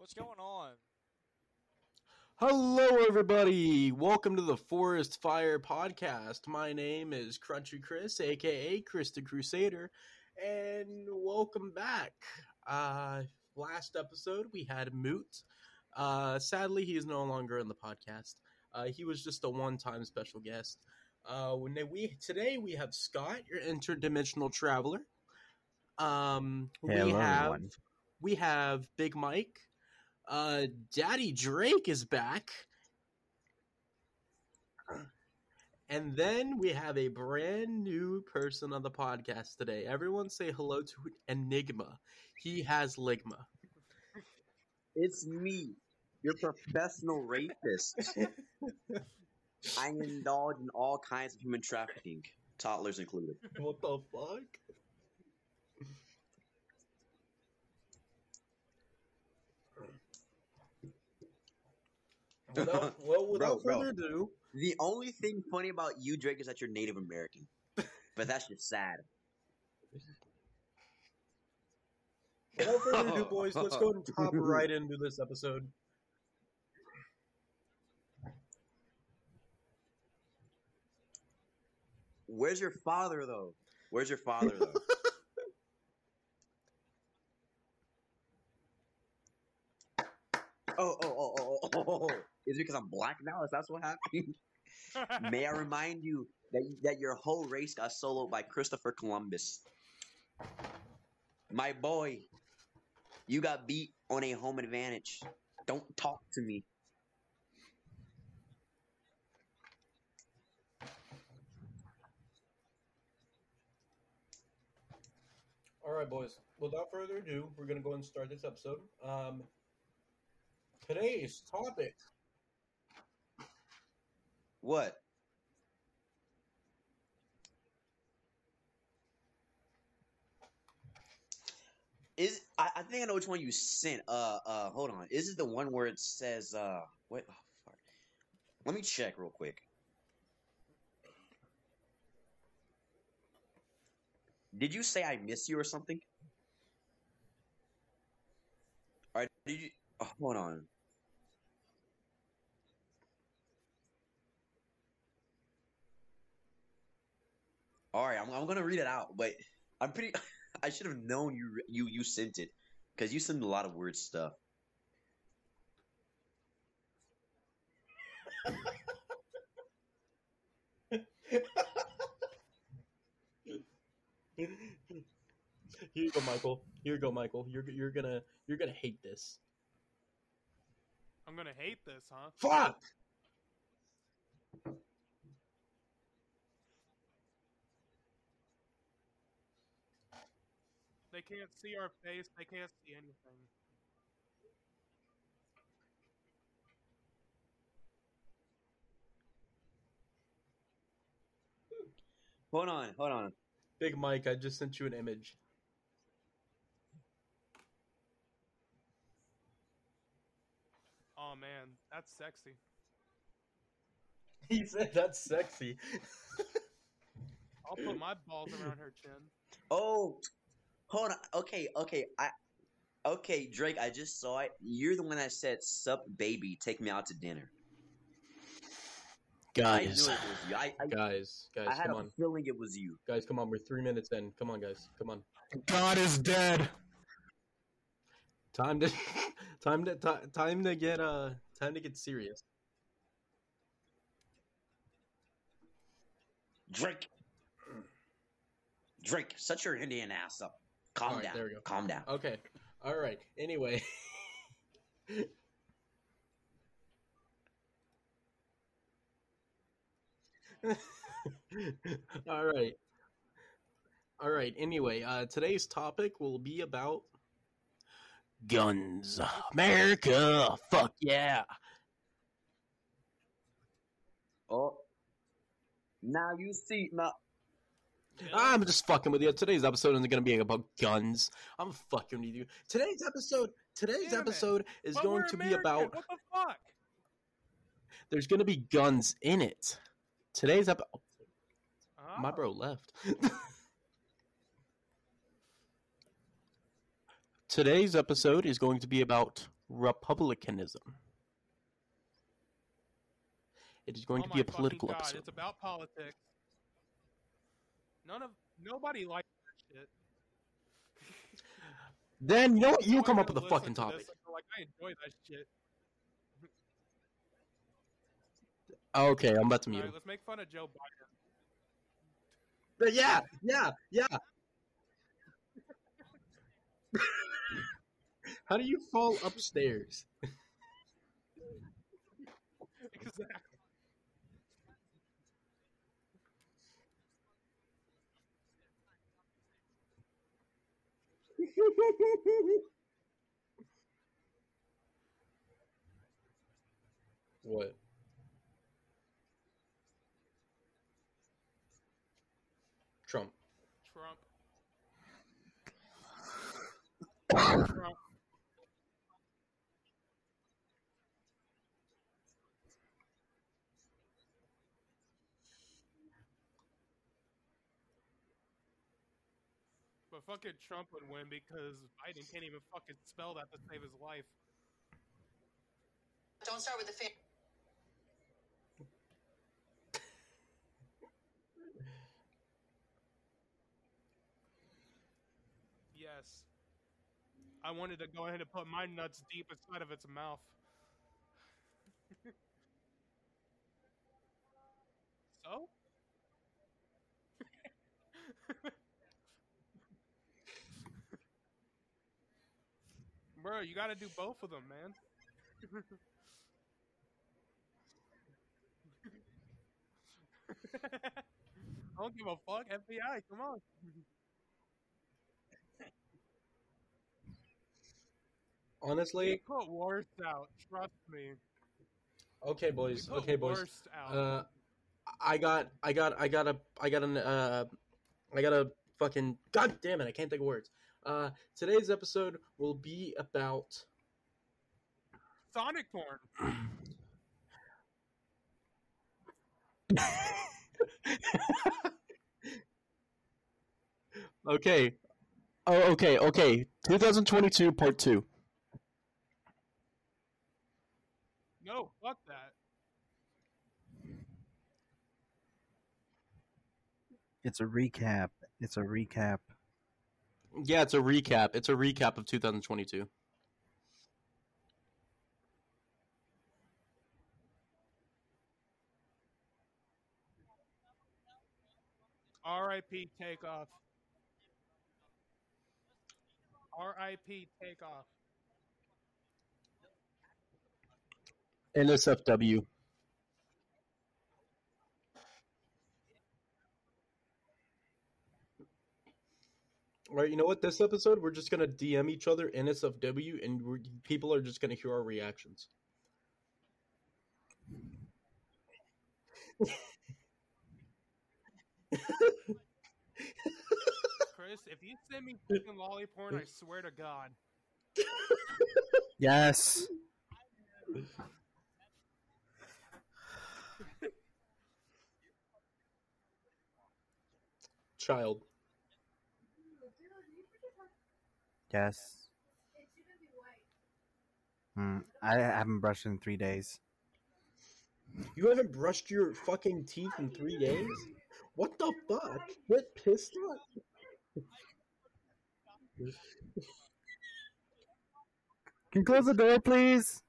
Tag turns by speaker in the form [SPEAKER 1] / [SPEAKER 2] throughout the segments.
[SPEAKER 1] What's going on?
[SPEAKER 2] Hello, everybody. Welcome to the Forest Fire Podcast. My name is Crunchy Chris, aka Chris the Crusader, and welcome back. Uh, last episode we had Moot. Uh, sadly, he is no longer in the podcast. Uh, he was just a one-time special guest. Uh, when we today we have Scott, your interdimensional traveler. Um, we
[SPEAKER 3] Hello,
[SPEAKER 2] have
[SPEAKER 3] everyone.
[SPEAKER 2] we have Big Mike. Uh, Daddy Drake is back. And then we have a brand new person on the podcast today. Everyone say hello to Enigma. He has Ligma.
[SPEAKER 3] It's me, your professional rapist. I indulge in all kinds of human trafficking, toddlers included.
[SPEAKER 2] What the fuck? Without, well, without
[SPEAKER 3] Bro, bro.
[SPEAKER 2] further ado,
[SPEAKER 3] The only thing funny about you, Drake, is that you're Native American. But that's just sad.
[SPEAKER 2] without further ado, boys, let's go and hop right into this episode.
[SPEAKER 3] Where's your father, though? Where's your father, though? oh, oh. Is because I'm black now? Is that what happened? May I remind you that that your whole race got soloed by Christopher Columbus. My boy, you got beat on a home advantage. Don't talk to me.
[SPEAKER 2] All right, boys. Without further ado, we're gonna go and start this episode. Um, today's topic.
[SPEAKER 3] What? Is I, I think I know which one you sent. Uh, uh, hold on. Is it the one where it says uh, what? Oh, fuck. Let me check real quick. Did you say I miss you or something? All right. Did you? Oh, hold on. All right, I'm, I'm gonna read it out, but I'm pretty. I should have known you you you sent it because you send a lot of weird stuff.
[SPEAKER 2] Here you go, Michael. Here you go, Michael. You're you're gonna you're gonna hate this.
[SPEAKER 4] I'm gonna hate this, huh?
[SPEAKER 2] Fuck.
[SPEAKER 4] They can't see our face. They can't see anything.
[SPEAKER 3] Hold on, hold on.
[SPEAKER 2] Big Mike, I just sent you an image.
[SPEAKER 4] Oh man, that's sexy.
[SPEAKER 2] He said that's sexy.
[SPEAKER 4] I'll put my balls around her chin.
[SPEAKER 3] Oh, hold on. Okay, okay. I okay, Drake. I just saw it. You're the one that said, "Sup, baby, take me out to dinner." I knew
[SPEAKER 2] Guys,
[SPEAKER 3] it was you. I I,
[SPEAKER 2] guys,
[SPEAKER 3] I
[SPEAKER 2] guys,
[SPEAKER 3] had
[SPEAKER 2] come
[SPEAKER 3] a
[SPEAKER 2] on,
[SPEAKER 3] feeling it was you.
[SPEAKER 2] guys, come on. We're three minutes in. Come on, guys, come on.
[SPEAKER 1] God is dead.
[SPEAKER 2] Time to, time to, ti- time to get uh, time to get serious.
[SPEAKER 3] Drake. Drake, shut your Indian ass up. Calm
[SPEAKER 2] All right,
[SPEAKER 3] down.
[SPEAKER 2] there we go.
[SPEAKER 3] Calm down.
[SPEAKER 2] Okay, all right. Anyway. all right. All right. Anyway, uh, today's topic will be about guns. America. Fuck yeah.
[SPEAKER 3] Oh, now you see. Now,
[SPEAKER 2] I'm just fucking with you. Today's episode is going to be about guns. I'm fucking with you. Today's episode. Today's
[SPEAKER 4] Damn
[SPEAKER 2] episode is
[SPEAKER 4] But
[SPEAKER 2] going to be about.
[SPEAKER 4] what the fuck?
[SPEAKER 2] There's going to be guns in it. Today's episode.
[SPEAKER 4] Oh.
[SPEAKER 2] My bro left. Today's episode is going to be about republicanism. It is going
[SPEAKER 4] oh
[SPEAKER 2] to be a political
[SPEAKER 4] God,
[SPEAKER 2] episode.
[SPEAKER 4] It's about politics. None of nobody likes that shit.
[SPEAKER 2] Then you know what? You come up with a fucking
[SPEAKER 4] to
[SPEAKER 2] topic.
[SPEAKER 4] this Like I enjoy that shit.
[SPEAKER 2] Okay, I'm about to mute
[SPEAKER 4] Alright,
[SPEAKER 2] him.
[SPEAKER 4] let's make fun of Joe Biden.
[SPEAKER 2] But yeah, yeah, yeah. How do you fall upstairs?
[SPEAKER 4] exactly.
[SPEAKER 2] What? Trump.
[SPEAKER 4] Trump. Trump. Fucking Trump would win because Biden can't even fucking spell that to save his life.
[SPEAKER 5] Don't start with the fan.
[SPEAKER 4] Yes. I wanted to go ahead and put my nuts deep inside of its mouth. so? Bro, you gotta do both of them, man. I don't give a fuck, FBI, come on.
[SPEAKER 2] Honestly,
[SPEAKER 4] We put worst out, trust me.
[SPEAKER 2] okay, boys.
[SPEAKER 4] put
[SPEAKER 2] Okay, boys.
[SPEAKER 4] out.
[SPEAKER 2] Uh, I got, I got, I got a, I got an, uh, I got a fucking. God damn it! I can't think of words. Uh, today's episode will be about.
[SPEAKER 4] Sonic porn.
[SPEAKER 2] okay. Oh, okay, okay. 2022 part two.
[SPEAKER 4] No, fuck that.
[SPEAKER 6] It's a recap. It's a recap.
[SPEAKER 2] Yeah, it's a recap. It's a recap of 2022.
[SPEAKER 4] R.I.P. Takeoff. R.I.P. Takeoff.
[SPEAKER 2] NSFW. All right, you know what? This episode, we're just gonna DM each other NSFW, and we're, people are just gonna hear our reactions.
[SPEAKER 4] Chris, if you send me fucking lolly porn, I swear to God.
[SPEAKER 6] Yes.
[SPEAKER 2] Child.
[SPEAKER 6] Yes. Hmm. I haven't brushed in three days.
[SPEAKER 2] You haven't brushed your fucking teeth in three days? What the fuck? Get pissed off.
[SPEAKER 6] Can you close the door, please?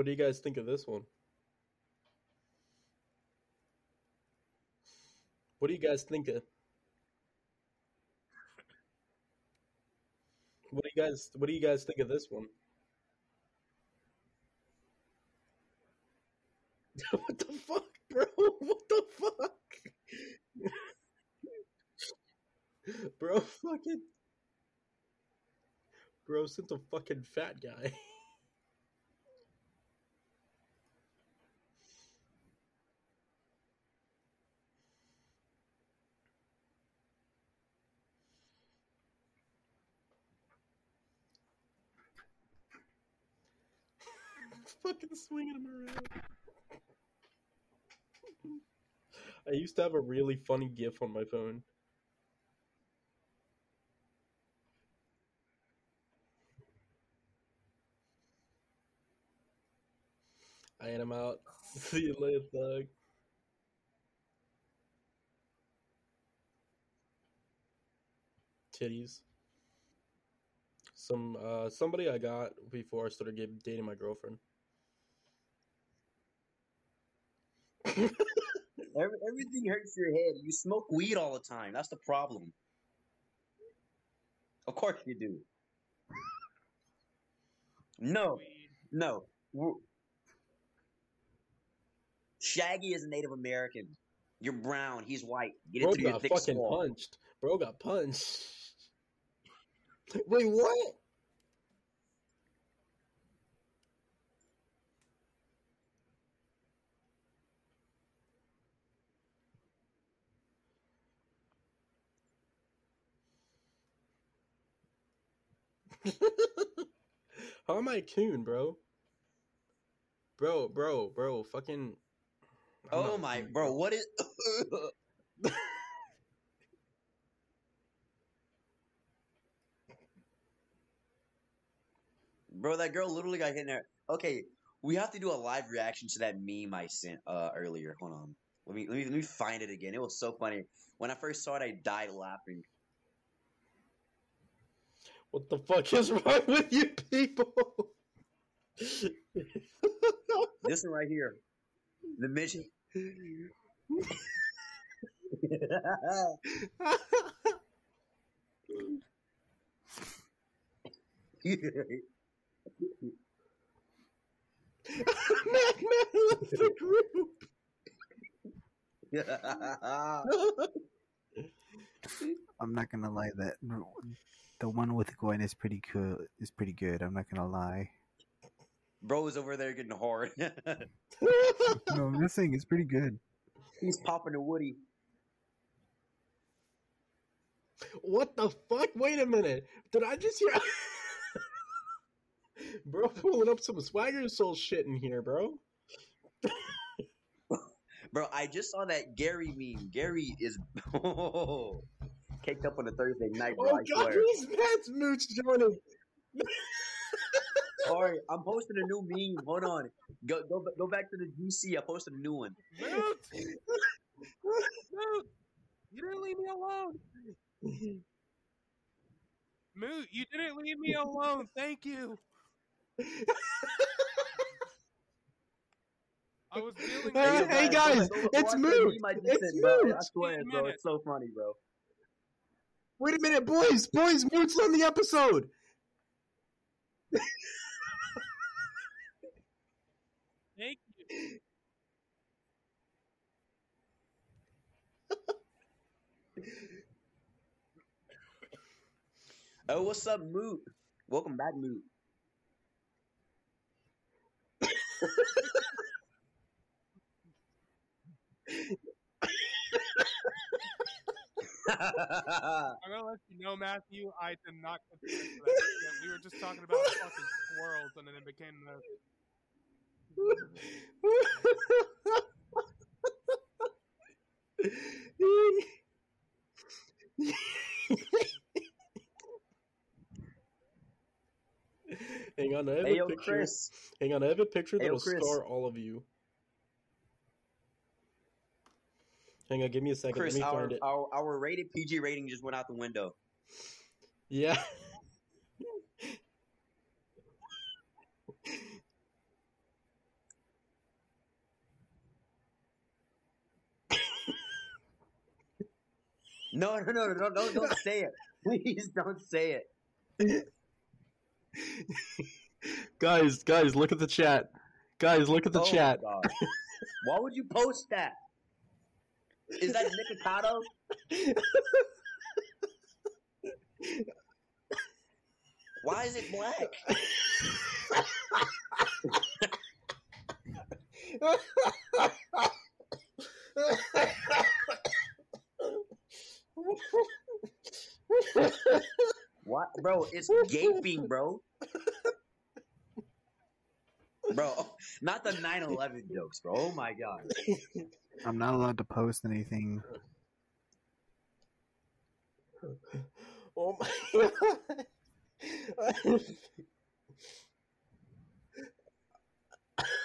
[SPEAKER 2] What do you guys think of this one? What do you guys think of? What do you guys What do you guys think of this one? what the fuck, bro? What the fuck, bro? Fucking, bro sent a fucking fat guy. Fucking swinging him around. I used to have a really funny GIF on my phone. I am out. See you later, thug. Titties. Some uh somebody I got before I started dating my girlfriend.
[SPEAKER 3] Every, everything hurts your head. You smoke weed all the time. That's the problem. Of course you do. No, no. Shaggy is a Native American. You're brown. He's white. Get
[SPEAKER 2] Bro got
[SPEAKER 3] thick
[SPEAKER 2] fucking
[SPEAKER 3] skull.
[SPEAKER 2] punched. Bro got punched. Wait, what? How am I coon, bro? Bro, bro, bro, fucking. I'm
[SPEAKER 3] Oh
[SPEAKER 2] not
[SPEAKER 3] my, bro, what is? bro, that girl literally got hit in there. Okay, we have to do a live reaction to that meme I sent uh earlier. Hold on, let me let me let me find it again. It was so funny. When I first saw it, I died laughing.
[SPEAKER 2] What the fuck is wrong with you people?
[SPEAKER 3] This one right here, the mission.
[SPEAKER 2] Mac Man left the group.
[SPEAKER 6] I'm not gonna lie that the one with Gwen is pretty cool. Is pretty good. I'm not gonna lie.
[SPEAKER 3] Bro is over there getting hard.
[SPEAKER 6] No, I'm just saying it's pretty good.
[SPEAKER 3] He's popping a Woody.
[SPEAKER 2] what the fuck? Wait a minute. Did I just hear? bro, pulling up some swagger soul shit in here, bro.
[SPEAKER 3] Bro, I just saw that Gary meme. Gary is oh. Caked up on a Thursday night, bro.
[SPEAKER 2] Oh
[SPEAKER 3] I
[SPEAKER 2] god,
[SPEAKER 3] swear.
[SPEAKER 2] who's Matt's mooch joining?
[SPEAKER 3] Sorry, I'm posting a new meme. Hold on. Go go go back to the GC. I posted a new one.
[SPEAKER 4] Moot! Moot! You didn't leave me alone. Moot, you didn't leave me alone. Thank you. I was dealing
[SPEAKER 2] Hey, hey, guys,
[SPEAKER 3] go- go
[SPEAKER 2] it's
[SPEAKER 3] watch
[SPEAKER 2] Moot.
[SPEAKER 3] meme I just
[SPEAKER 2] It's
[SPEAKER 3] sent, bro.
[SPEAKER 2] Moot.
[SPEAKER 3] I swear, bro. It's so funny, bro.
[SPEAKER 2] Wait a minute, boys, boys, Moot's on the episode.
[SPEAKER 4] Thank you.
[SPEAKER 3] Oh, what's up, Moot? Welcome back, Moot.
[SPEAKER 4] I'm gonna let you know, Matthew. I did not that. We were just talking about fucking squirrels, and then it became the.
[SPEAKER 2] Hang on, I have
[SPEAKER 3] hey,
[SPEAKER 2] a
[SPEAKER 3] yo,
[SPEAKER 2] picture.
[SPEAKER 3] Chris.
[SPEAKER 2] Hang on, I have a picture
[SPEAKER 3] Hey,
[SPEAKER 2] that'll
[SPEAKER 3] Chris.
[SPEAKER 2] scar all of you. Hang on, give me a second.
[SPEAKER 3] Chris,
[SPEAKER 2] Let me
[SPEAKER 3] our,
[SPEAKER 2] find it.
[SPEAKER 3] our our rated PG rating just went out the window.
[SPEAKER 2] Yeah.
[SPEAKER 3] No, no, no, no, no, don't say it. Please don't say it.
[SPEAKER 2] guys, guys, look at the chat. Guys, look at the
[SPEAKER 3] Oh,
[SPEAKER 2] chat.
[SPEAKER 3] Why would you post that? Is that Nikocado? Why is it black? What, bro? It's gaping, bro. bro. Not the 9/11 jokes, bro. Oh my god.
[SPEAKER 6] I'm not allowed to post anything.
[SPEAKER 2] Oh my god.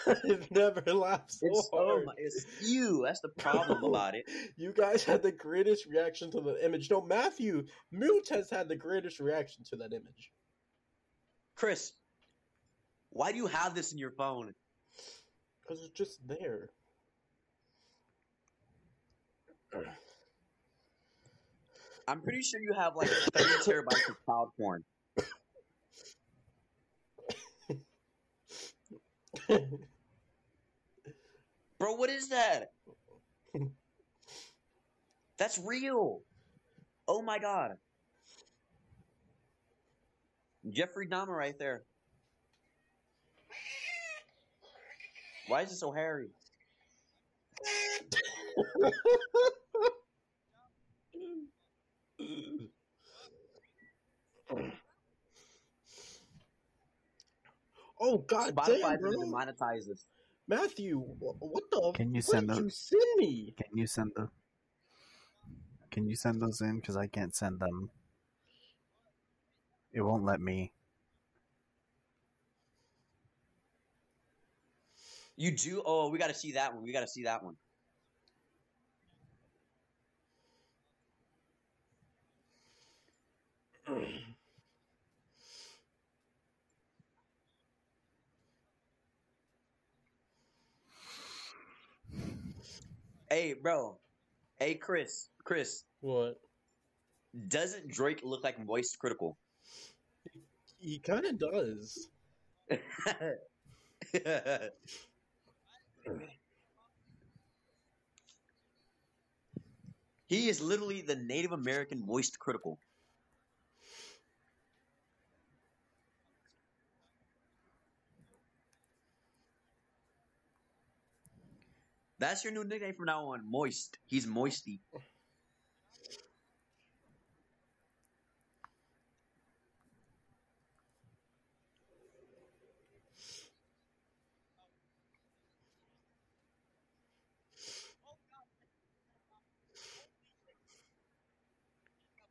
[SPEAKER 2] I've never laughed so
[SPEAKER 3] It's oh
[SPEAKER 2] hard.
[SPEAKER 3] my, it's you. That's the problem about it.
[SPEAKER 2] You guys had the greatest reaction to the image. No, Matthew Mooch has had the greatest reaction to that image.
[SPEAKER 3] Chris, why do you have this in your phone?
[SPEAKER 2] Because it's just there.
[SPEAKER 3] I'm pretty sure you have like 30 terabytes of cloud porn. Bro, what is that? That's real. Oh my god. Jeffrey Dahmer right there. Why is it so hairy?
[SPEAKER 2] oh god
[SPEAKER 3] Spotify
[SPEAKER 2] damn, bro.
[SPEAKER 3] doesn't monetize this.
[SPEAKER 2] Matthew, what the?
[SPEAKER 6] Can you send
[SPEAKER 2] did
[SPEAKER 6] the-
[SPEAKER 2] you send me?
[SPEAKER 6] Can you send the? Can you send those in? Because I can't send them. It won't let me.
[SPEAKER 3] You do? Oh, we got to see that one. We got to see that one. Hmm. Hey, bro. Hey, Chris. Chris,
[SPEAKER 2] What?
[SPEAKER 3] doesn't Drake look like Moist Critical?
[SPEAKER 2] He kind of does.
[SPEAKER 3] he is literally the Native American Moist Critical. That's your new nickname from now on, Moist. He's Moisty.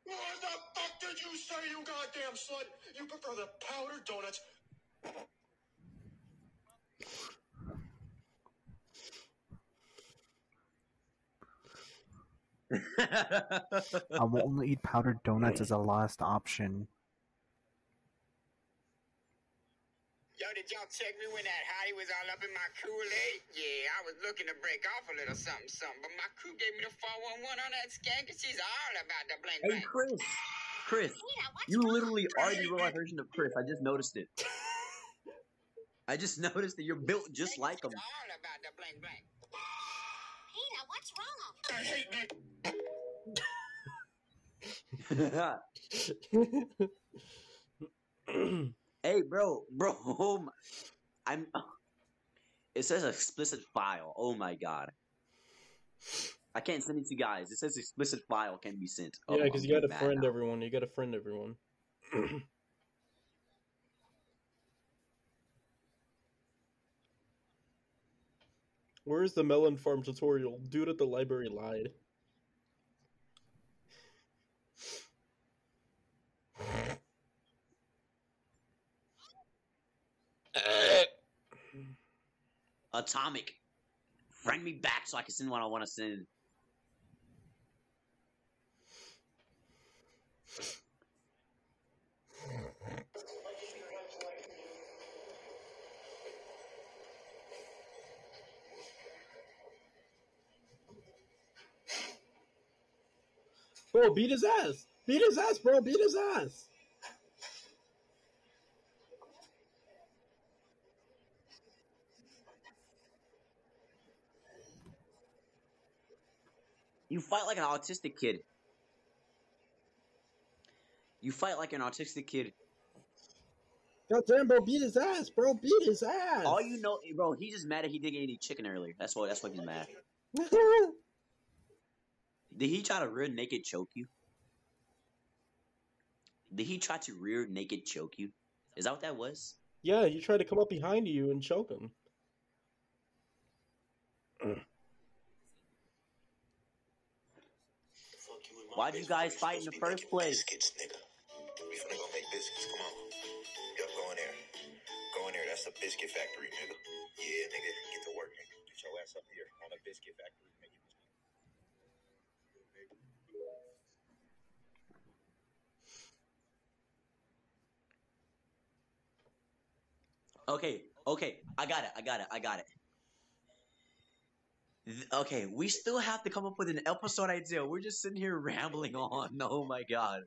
[SPEAKER 1] What the fuck did you say, you goddamn slut? You prefer the powdered donuts?
[SPEAKER 6] I will only eat powdered donuts as a last option.
[SPEAKER 5] Yo, did y'all check me when that hottie was all up in my Kool-Aid? Yeah, I was looking to break off a little something, something, but my crew gave me the 411 on that skank, and she's all about the blank
[SPEAKER 3] hey,
[SPEAKER 5] blank.
[SPEAKER 3] Chris. Chris, you literally are the real life version of Chris. I just noticed it. I just noticed that you're built just like him.
[SPEAKER 5] All about the blank blank.
[SPEAKER 7] Peter, what's wrong?
[SPEAKER 1] I hate Nick.
[SPEAKER 3] hey, bro, bro, oh my, I'm. It says explicit file. Oh my god. I can't send it to you guys. It says explicit file can be sent. Oh,
[SPEAKER 2] yeah, because
[SPEAKER 3] I'm
[SPEAKER 2] you gotta friend
[SPEAKER 3] now.
[SPEAKER 2] everyone. You gotta friend everyone. Where's the melon farm tutorial? Dude at the library lied.
[SPEAKER 3] Atomic. Friend me back so I can send what I want to send.
[SPEAKER 2] Bro, beat his ass! Beat his ass, bro! Beat his ass!
[SPEAKER 3] You fight like an autistic kid. You fight like an autistic kid.
[SPEAKER 2] God damn, bro! Beat his ass, bro! Beat his ass!
[SPEAKER 3] All you know, bro, he's just mad that he didn't get any chicken earlier. That's why. That's why he's mad. Did he try to rear naked choke you? Did he try to rear naked choke you? Is that what that was?
[SPEAKER 2] Yeah, he tried to come up behind you and choke him.
[SPEAKER 1] Fuck you and my
[SPEAKER 3] Why'd you guys fight in the first place?
[SPEAKER 1] Biscuits, nigga. We finna go make biscuits. Come on. Yup, go in there. Go in there. That's the biscuit factory, nigga. Yeah, nigga. Get to work, nigga. Get your ass up here on the biscuit factory.
[SPEAKER 3] Okay, okay, I got it, I got it, I got it. Th- Okay, we still have to come up with an episode idea. We're just sitting here rambling on. Oh my god.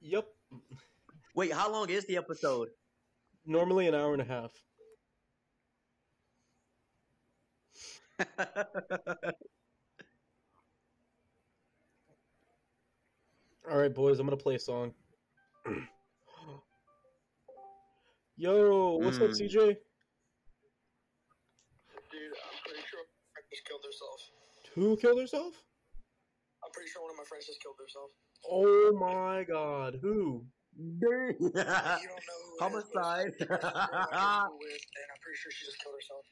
[SPEAKER 2] Yep.
[SPEAKER 3] Wait, how long is the episode?
[SPEAKER 2] Normally an hour and a half. All right, boys, I'm gonna play a song. Yo, what's up,
[SPEAKER 3] Mm.
[SPEAKER 2] CJ?
[SPEAKER 1] Dude, I'm pretty sure my just killed herself.
[SPEAKER 2] Who killed herself?
[SPEAKER 1] I'm pretty sure one of my friends just killed herself.
[SPEAKER 2] Oh my god, who?
[SPEAKER 1] you don't know who
[SPEAKER 3] Homicide.
[SPEAKER 1] is, but it's a girl I grew up with, and I'm pretty sure she just killed herself.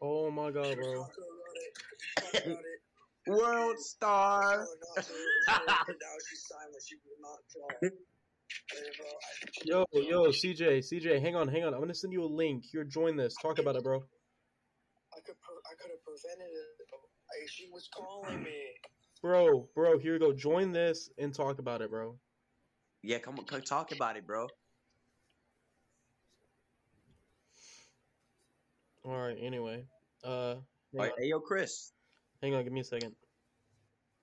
[SPEAKER 2] Oh my god, bro.
[SPEAKER 1] talking about it. She talked about it.
[SPEAKER 3] World star.
[SPEAKER 1] her not to, so- and now she's silent. She will not talk. Hey, bro, I-
[SPEAKER 2] Yo, yo, CJ, CJ, hang on, hang on. I'm gonna send you a link. Here, join this. Talk about it, bro.
[SPEAKER 1] I could, per- I could have prevented it. I, she was calling me.
[SPEAKER 2] Bro, bro, here we go. Join this and talk about it, bro.
[SPEAKER 3] Yeah, come on, come talk about it, bro.
[SPEAKER 2] All right. Anyway, uh,
[SPEAKER 3] Alright,
[SPEAKER 2] on,
[SPEAKER 3] hey yo, Chris.
[SPEAKER 2] hang on. Give me a second.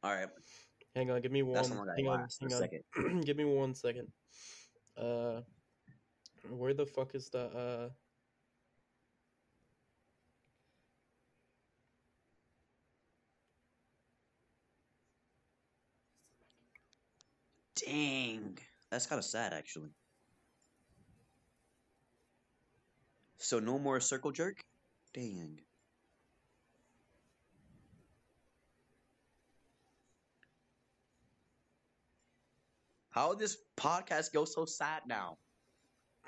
[SPEAKER 3] Alright,
[SPEAKER 2] Hang on. Give me one.
[SPEAKER 3] that's how long
[SPEAKER 2] hang on. Hang
[SPEAKER 3] A
[SPEAKER 2] on.
[SPEAKER 3] second.
[SPEAKER 2] give me one second. Uh, where the fuck is the uh?
[SPEAKER 3] Dang, that's kind of sad, actually. So no more circle jerk. Dang. How this podcast go so sad now?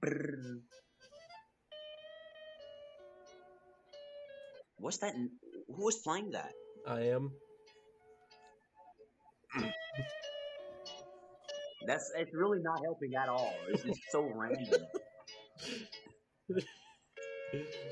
[SPEAKER 3] Brrr. What's that? Who was playing that?
[SPEAKER 2] I am.
[SPEAKER 3] That's it's really not helping at all. It's just so random.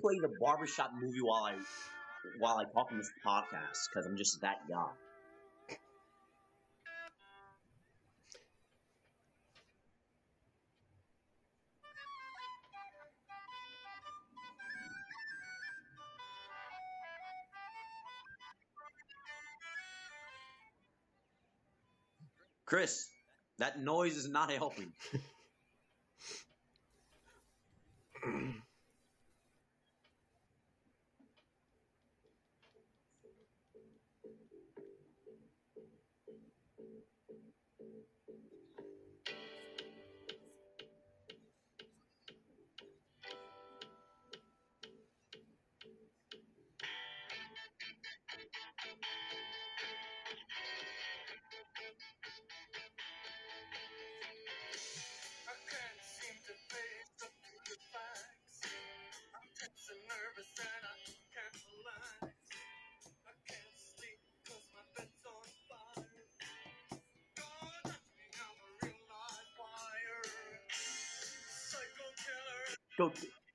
[SPEAKER 3] play the barbershop movie while I while I talk on this podcast because I'm just that guy. Chris, that noise is not helping.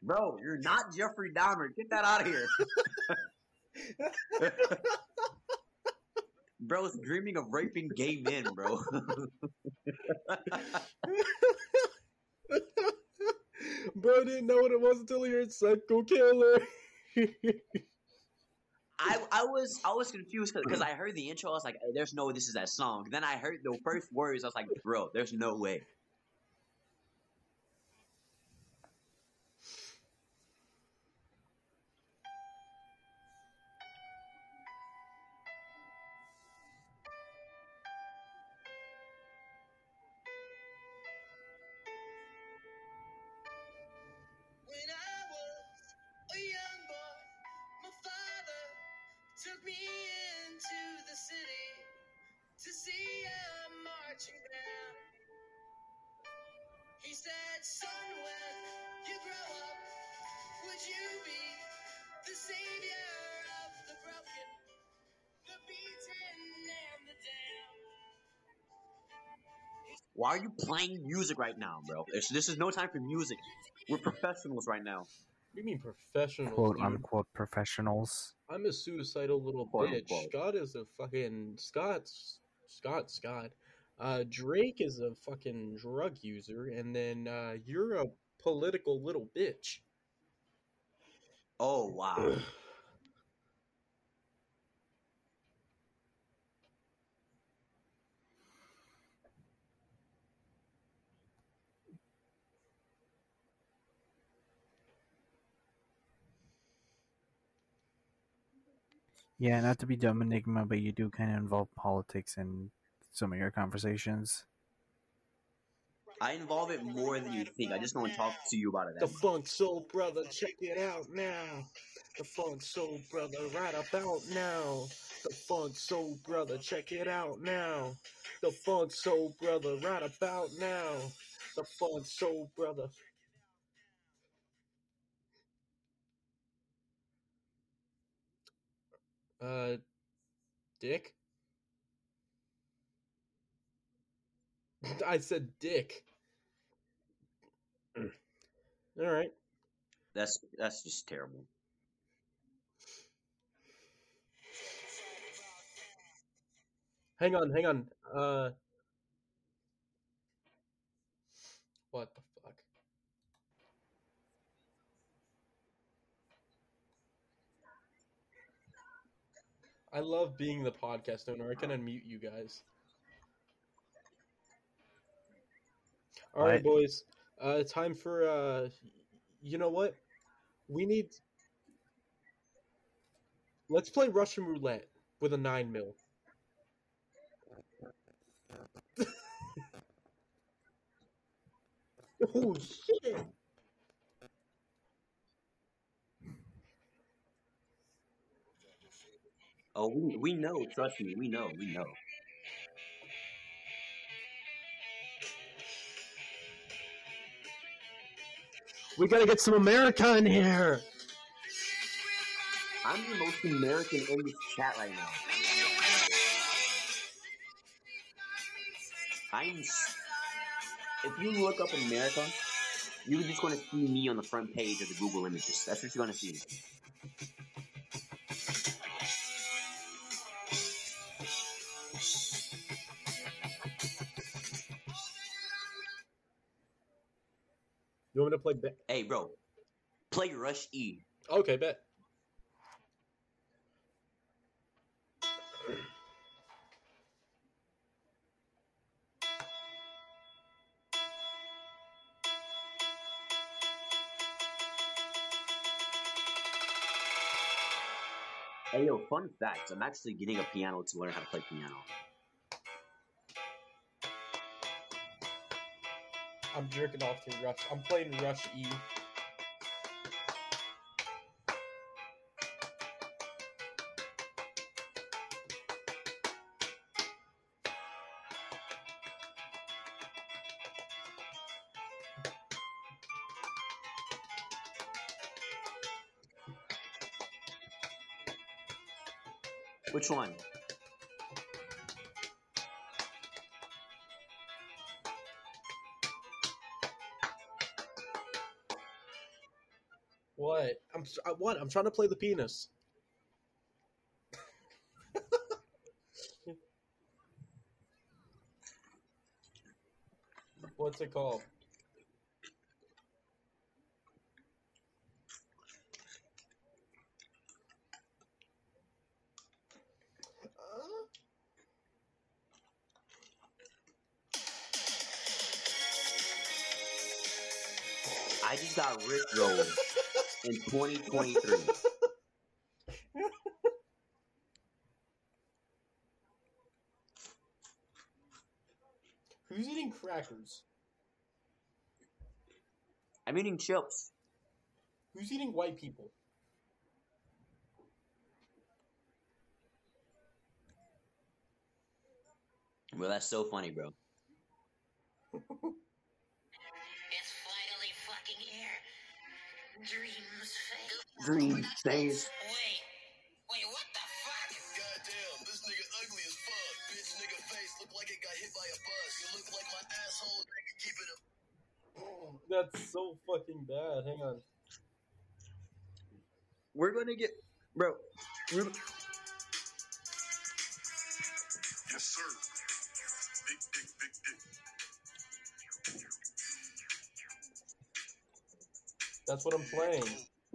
[SPEAKER 3] bro, you're not Jeffrey Dahmer. Get that out of here. Bro's dreaming of raping gay men, bro.
[SPEAKER 2] Bro didn't know what it was until he heard Psycho Killer.
[SPEAKER 3] I I was I was confused because I heard the intro. I was like, hey, "There's no this is that song." Then I heard the first words. I was like, "Bro, there's no way." Are you playing music right now, bro? This, this is no time for music. We're professionals right now.
[SPEAKER 2] What do you mean professional?
[SPEAKER 6] quote
[SPEAKER 2] dude?
[SPEAKER 6] unquote professionals.
[SPEAKER 2] I'm a suicidal little
[SPEAKER 3] Quote,
[SPEAKER 2] bitch.
[SPEAKER 3] unquote.
[SPEAKER 2] Scott is a fucking Scott's Scott Scott. Uh, Drake is a fucking drug user, and then uh, you're a political little bitch.
[SPEAKER 3] Oh wow.
[SPEAKER 6] Yeah, not to be dumb enigma, but you do kind of involve politics in some of your conversations.
[SPEAKER 3] I involve it more than you think. I just don't want to talk to you about it.
[SPEAKER 2] The
[SPEAKER 3] That.
[SPEAKER 2] Funk Soul Brother, check it out now. The Funk Soul Brother, right about now. The Funk Soul Brother, check it out now. The Funk Soul Brother, right about now. The Funk Soul Brother. Uh, Dick? I said Dick. All right.
[SPEAKER 3] That's that's just terrible.
[SPEAKER 2] Hang on, hang on. Uh, what the fuck? I love being the podcast owner. I can unmute you guys. All right,
[SPEAKER 6] Right.
[SPEAKER 2] boys. Uh, time for uh, you know what? We need. Let's play Russian roulette with a nine mil. oh shit!
[SPEAKER 3] Oh, we, we know. Trust me, we know. We know.
[SPEAKER 2] We gotta get some America in here.
[SPEAKER 3] I'm the most American in this chat right now. I'm. If you look up America, you're just to see me on the front page of the Google images. That's what you're to see.
[SPEAKER 2] Want me to play? Ba-
[SPEAKER 3] Hey, bro, play Rush E.
[SPEAKER 2] okay, bet.
[SPEAKER 3] Hey, yo, fun fact: I'm actually getting a piano to learn how to play piano.
[SPEAKER 2] I'm jerking off to Rush. I'm playing Rush E.
[SPEAKER 3] Which one?
[SPEAKER 2] I, what? I'm trying to play the penis. What's it called?
[SPEAKER 3] I just got rickrolled in 2023.
[SPEAKER 2] Who's eating crackers?
[SPEAKER 3] I'm eating chips.
[SPEAKER 2] Who's eating white people?
[SPEAKER 3] Well, that's so funny, bro.
[SPEAKER 7] It's finally fucking here. Dreams fade.
[SPEAKER 3] Dream phase.
[SPEAKER 7] Wait, wait, what the fuck?
[SPEAKER 1] Goddamn, this nigga ugly as fuck. Bitch nigga face look like it got hit by a bus. You look like my asshole, nigga. Keep it up.
[SPEAKER 2] That's so fucking bad. Hang on.
[SPEAKER 3] We're gonna get, bro. We're,
[SPEAKER 1] Yes, sir. Big dick, big dick.
[SPEAKER 2] That's what I'm playing.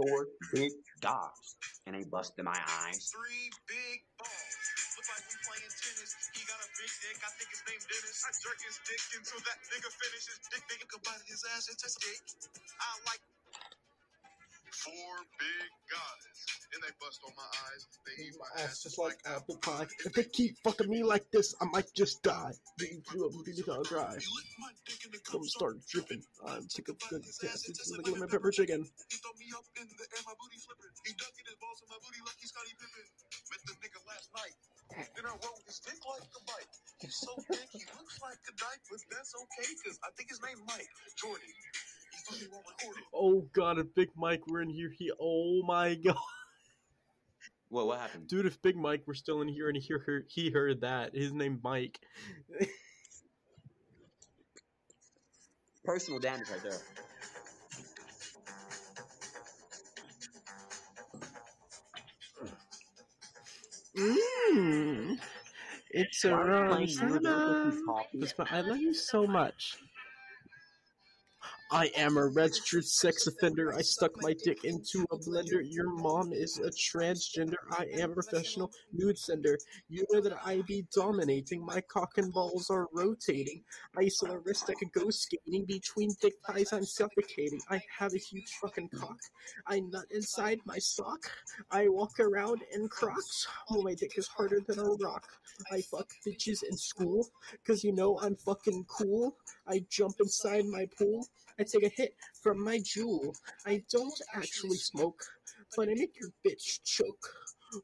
[SPEAKER 3] Four big dogs, and they busted my eyes.
[SPEAKER 1] Three big balls. Look like we playing tennis. He got a big dick. I think his name Dennis. I jerk his dick until that nigga finishes. Dick nigga could bite his ass and taste dick. I like four big guys. And they bust on my eyes. They eat my
[SPEAKER 2] Ass just like apple pie. If they keep fucking me like this, I might just die. Being through a movie to dry.
[SPEAKER 1] He licked my dick in the
[SPEAKER 2] Come start dripping. I'm sick of good
[SPEAKER 1] ass
[SPEAKER 2] It's
[SPEAKER 1] taste
[SPEAKER 2] like lemon pepper chicken.
[SPEAKER 1] He throw me up in the air, my booty flipping. He ducking his balls in my booty like he's Scottie Pippen. Met the nigga last night. Then I rolled his dick like a bike. He's so big, he looks like a dyke, but that's okay, cause I think his name Mike Jordan. He's fucking well recorded.
[SPEAKER 2] Oh god, if Big Mike were in here, he. Oh my god.
[SPEAKER 3] What? What happened?
[SPEAKER 2] Dude, if Big Mike were still in here and he heard, he heard that, his name Mike.
[SPEAKER 3] Personal damage right there.
[SPEAKER 2] Mmm. It's a wrong
[SPEAKER 3] playing Universal Coffee?
[SPEAKER 2] That's why I love you so much. I am a registered sex offender. I stuck my dick into a blender. Your mom is a transgender. I am a professional nude sender. You know that I be dominating. My cock and balls are rotating. I used a wrist I could go skating between thick thighs. I'm suffocating. I have a huge fucking cock. I nut inside my sock. I walk around in Crocs. Oh, my dick is harder than a rock. I fuck bitches in school. Cause you know I'm fucking cool. I jump inside my pool. I take a hit from my jewel. I don't actually smoke, but I make your bitch choke.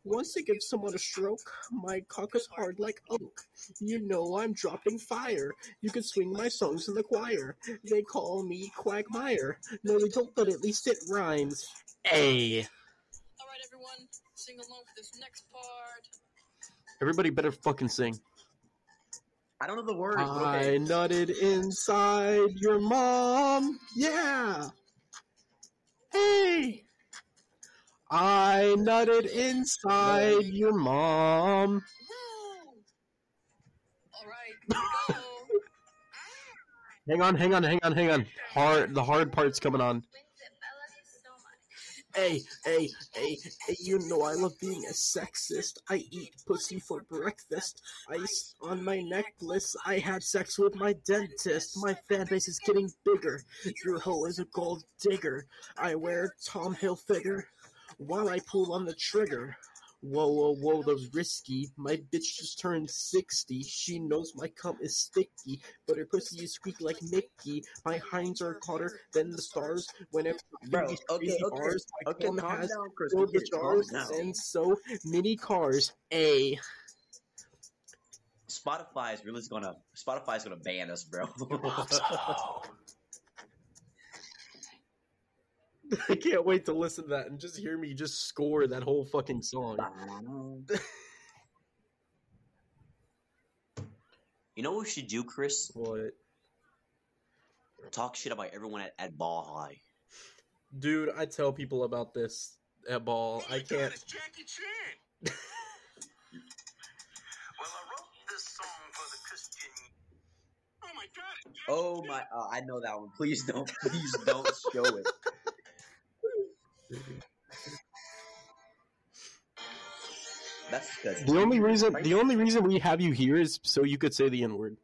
[SPEAKER 2] Once I give someone a stroke, my cock is hard like oak. You know I'm dropping fire. You can swing my songs in the choir. They call me Quagmire. No, they don't, but at least it rhymes. A.
[SPEAKER 8] All right, everyone, sing along for this next part.
[SPEAKER 2] Everybody better fucking sing.
[SPEAKER 3] I don't know the words,
[SPEAKER 2] I
[SPEAKER 3] okay.
[SPEAKER 2] nutted inside your mom. Yeah. Hey. I nutted inside your mom.
[SPEAKER 8] Woo! All right, here we go.
[SPEAKER 2] Hang on, hang on, hang on, hang on. Hard, the hard part's coming on. Hey, hey, hey, hey, you know I love being a sexist. I eat pussy for breakfast. Ice on my necklace. I had sex with my dentist. My fan base is getting bigger. Your hoe is a gold digger. I wear Tom Hilfiger while I pull on the trigger. Whoa, whoa, whoa, that's risky. My bitch just turned 60. She knows my cum is sticky, but her pussy is squeak like Mickey. My hinds are hotter than the stars. Whenever
[SPEAKER 3] Bro,
[SPEAKER 2] these
[SPEAKER 3] okay,
[SPEAKER 2] crazy
[SPEAKER 3] okay,
[SPEAKER 2] bars, my
[SPEAKER 3] Okay,
[SPEAKER 2] cum has
[SPEAKER 3] down, Chris.
[SPEAKER 2] the jars and so many cars. A.
[SPEAKER 3] Spotify is really gonna Spotify is gonna ban us, bro.
[SPEAKER 2] I can't wait to listen to that and just hear me just score that whole fucking song.
[SPEAKER 3] you know what we should do, Chris?
[SPEAKER 2] What?
[SPEAKER 3] Talk shit about everyone at, at Ball High.
[SPEAKER 2] Dude, I tell people about this at ball. I can't.
[SPEAKER 1] It's Jackie Chan. well, I wrote this song for the Christian. Oh my God!
[SPEAKER 3] Oh my! Uh, I know that one. Please don't. Please don't show it. That's
[SPEAKER 2] The only reason the only reason we have you here is so you could say the N word.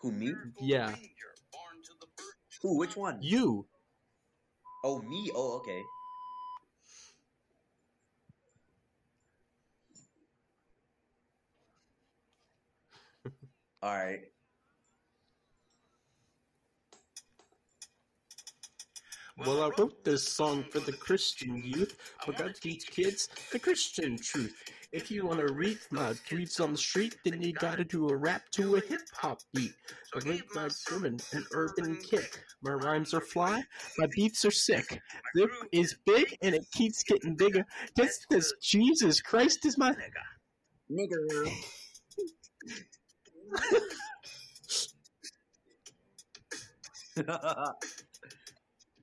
[SPEAKER 3] Who me?
[SPEAKER 2] Yeah.
[SPEAKER 3] Who? Which one?
[SPEAKER 2] You.
[SPEAKER 3] Oh me? Oh okay. All right.
[SPEAKER 2] Well, I wrote this song for the Christian youth. I got to teach kids the Christian truth. If you want to read my tweets on the street, then you gotta do a rap to a hip hop beat. I make my sermon an urban kick. My rhymes are fly, my beats are sick. Lip is big and it keeps getting bigger. Just as Jesus Christ is my nigga.
[SPEAKER 3] Nigger.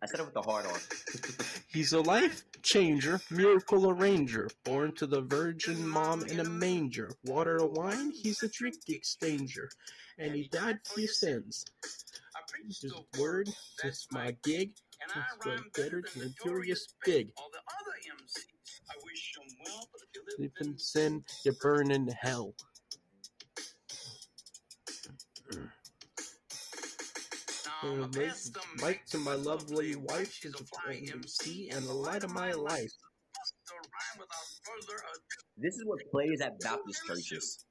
[SPEAKER 3] I said it with the hard on.
[SPEAKER 2] He's a life changer, miracle arranger, born to the virgin mom in a manger. Water or wine, he's a drink exchanger, and he died for your sins. This is word, this my gig, it's way better than Notorious Big.
[SPEAKER 1] All the other MCs, I wish them well, but if you Live
[SPEAKER 2] in sin, you burn in hell.
[SPEAKER 1] Now, I'ma pass
[SPEAKER 2] Mike to my lovely wife, she's a flying MC and the light of my life.
[SPEAKER 1] Bust a rhyme without further ado.
[SPEAKER 3] This is what plays at Baptist churches.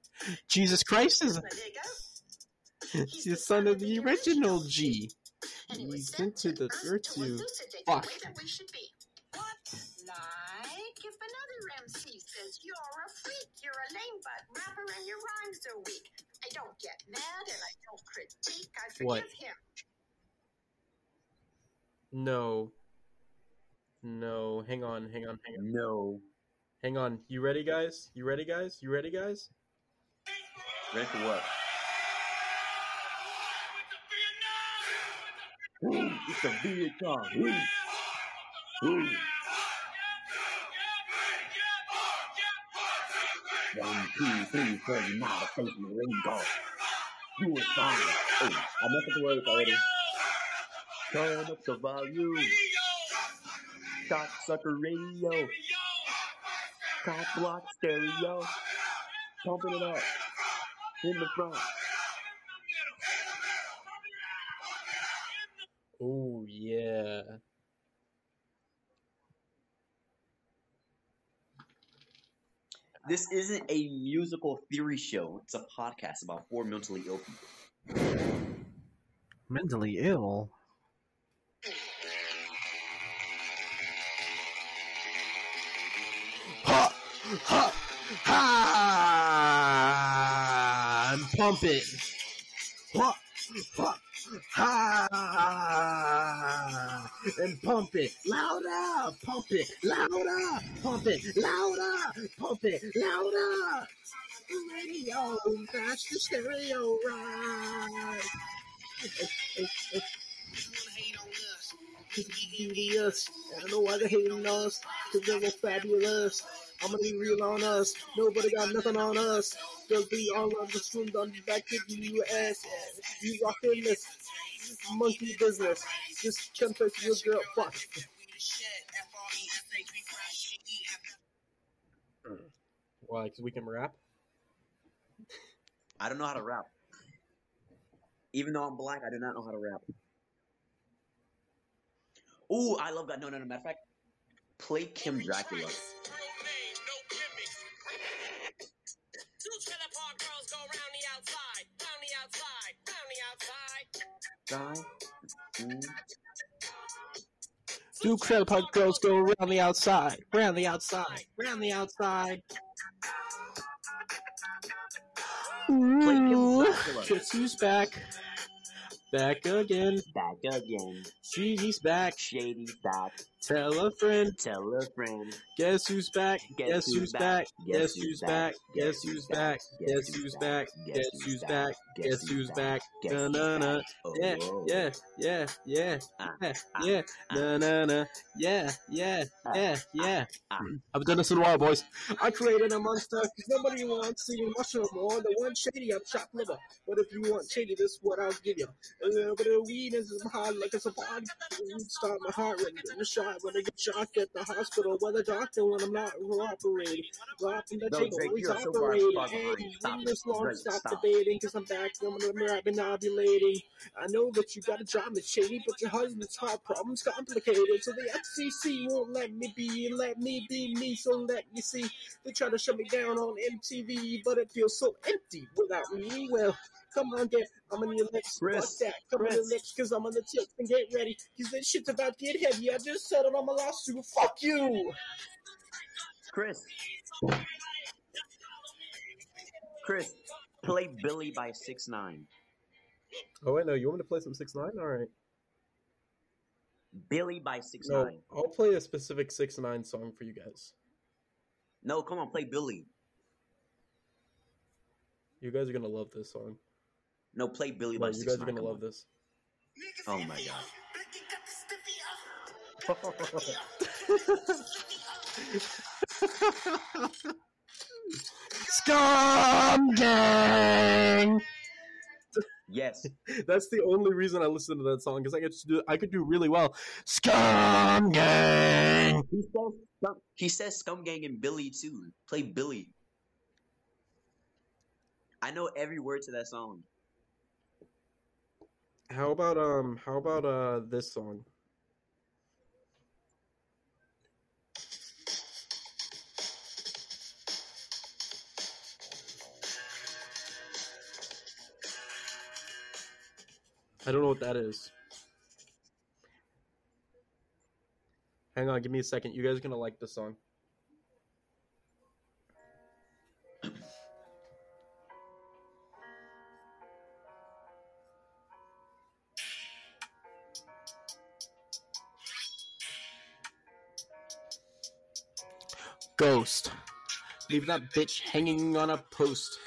[SPEAKER 2] Jesus Christ is
[SPEAKER 8] There you go.
[SPEAKER 2] he's the son of the original G.
[SPEAKER 8] And he was
[SPEAKER 2] He's
[SPEAKER 8] sent
[SPEAKER 2] into the
[SPEAKER 8] earth
[SPEAKER 2] earth
[SPEAKER 8] to
[SPEAKER 2] to fuck.
[SPEAKER 8] the way that we should be. What? Like if another MC says you're a freak, you're a lame butt rapper, and your rhymes are weak. I don't get mad and I don't critique. I forgive
[SPEAKER 2] What?
[SPEAKER 8] him.
[SPEAKER 2] No. No, hang on, hang on, hang on.
[SPEAKER 3] No.
[SPEAKER 2] Hang on. You ready guys? You ready guys? You ready guys?
[SPEAKER 3] Ready for what? It's a Vietnam. One, two, three, four, you're oh, not a face in the ring go. You were fine. Oh, I messed up the words already. Turn up the volume. Cock sucker radio. Cock block stereo. Pumping it up. In the front.
[SPEAKER 2] Oh yeah.
[SPEAKER 3] This isn't a musical theory show. It's a podcast about four mentally ill people.
[SPEAKER 6] Mentally ill.
[SPEAKER 2] Ha! Ha! And pump it. Ha! Ha! Ha! And pump it louder, pump it louder, pump it louder, pump it louder. Radio, that's the stereo, right? Devious. I don't know why they're hating on us, cause they're all fabulous. I'm gonna be real on us. Nobody got nothing on us. Cause we all love the swim on the back to the US. You rockin' this monkey business. Just can't your girl. Fuck. Why? Cause we can rap?
[SPEAKER 3] I don't know how to rap. Even though I'm black, I do not know how to rap. Ooh, I love that. No, no, no. Matter of fact, play Kim Dracula. Guy. Mm.
[SPEAKER 2] Two trailer park girls go around the outside, round the outside, round the outside.
[SPEAKER 3] Kim
[SPEAKER 2] Ooh,
[SPEAKER 3] Dracula.
[SPEAKER 2] guess who's back? Back again.
[SPEAKER 3] Back again.
[SPEAKER 2] Gigi's back.
[SPEAKER 3] Shady's back.
[SPEAKER 2] Tell a friend.
[SPEAKER 3] Tell a friend.
[SPEAKER 2] Guess who's back? Guess who's back? Guess who's back? Guess who's back? Guess who's back? Guess who's back? Guess who's back? Na na na. Yeah, yeah, yeah, yeah,
[SPEAKER 3] Ah,
[SPEAKER 2] yeah,
[SPEAKER 3] ah,
[SPEAKER 2] yeah.
[SPEAKER 3] ah.
[SPEAKER 2] Na na na. Yeah, yeah,
[SPEAKER 3] Ah,
[SPEAKER 2] yeah, yeah.
[SPEAKER 3] ah.
[SPEAKER 2] I've done this in a while, boys. I created a monster because nobody wants to see mushroom or the one shady up chopped liver. But if you want shady, this is what I'll give you. A little bit of weed is hard like it's a party. Start my heart rate. Shot when I get shocked at the hospital. By the doctor when I'm not operating. Dropping the
[SPEAKER 3] No,
[SPEAKER 2] table,
[SPEAKER 3] Drake,
[SPEAKER 2] always
[SPEAKER 3] you're so far
[SPEAKER 2] operating. Hey,
[SPEAKER 3] Stop it.
[SPEAKER 2] this long, stop
[SPEAKER 3] stop.
[SPEAKER 2] debating because I'm back. I'm gonna be ovulating. I know that you got a job that's shady, but your husband's heart problems complicated. So the FCC won't let me be, let me be me. So let me see. They try to shut me down on MTV, but it feels so empty without me. Well, come on, get I'm on your lips.
[SPEAKER 3] Chris,
[SPEAKER 2] Fuck that. Come on your
[SPEAKER 3] Chris.
[SPEAKER 2] lips, cause I'm on the tips and get ready. Cause this shit's about to get heavy. I just settled on my lawsuit. Fuck you.
[SPEAKER 3] Chris. Chris, play Billy by Six Nine.
[SPEAKER 2] Oh wait, no. You want me to play some six nine? All right.
[SPEAKER 3] Billy by Six
[SPEAKER 2] No,
[SPEAKER 3] Nine.
[SPEAKER 2] I'll play a specific six nine song for you guys.
[SPEAKER 3] No, come on, play Billy.
[SPEAKER 2] You guys are gonna love this song.
[SPEAKER 3] No, play Billy
[SPEAKER 2] No,
[SPEAKER 3] by
[SPEAKER 2] you
[SPEAKER 3] Six
[SPEAKER 2] guys are gonna love this.
[SPEAKER 3] Oh my god.
[SPEAKER 2] Scum gang.
[SPEAKER 3] Yes.
[SPEAKER 2] That's the only reason I listen to that song because I could do I could do really well. Scum gang.
[SPEAKER 3] He says scum, he says Scum Gang and Billy too. Play Billy. I know every word to that song.
[SPEAKER 2] How about um? How about uh this song? I don't know what that is. Hang on, give me a second. You guys are gonna like this song. Ghost. Leave that bitch hanging on a post.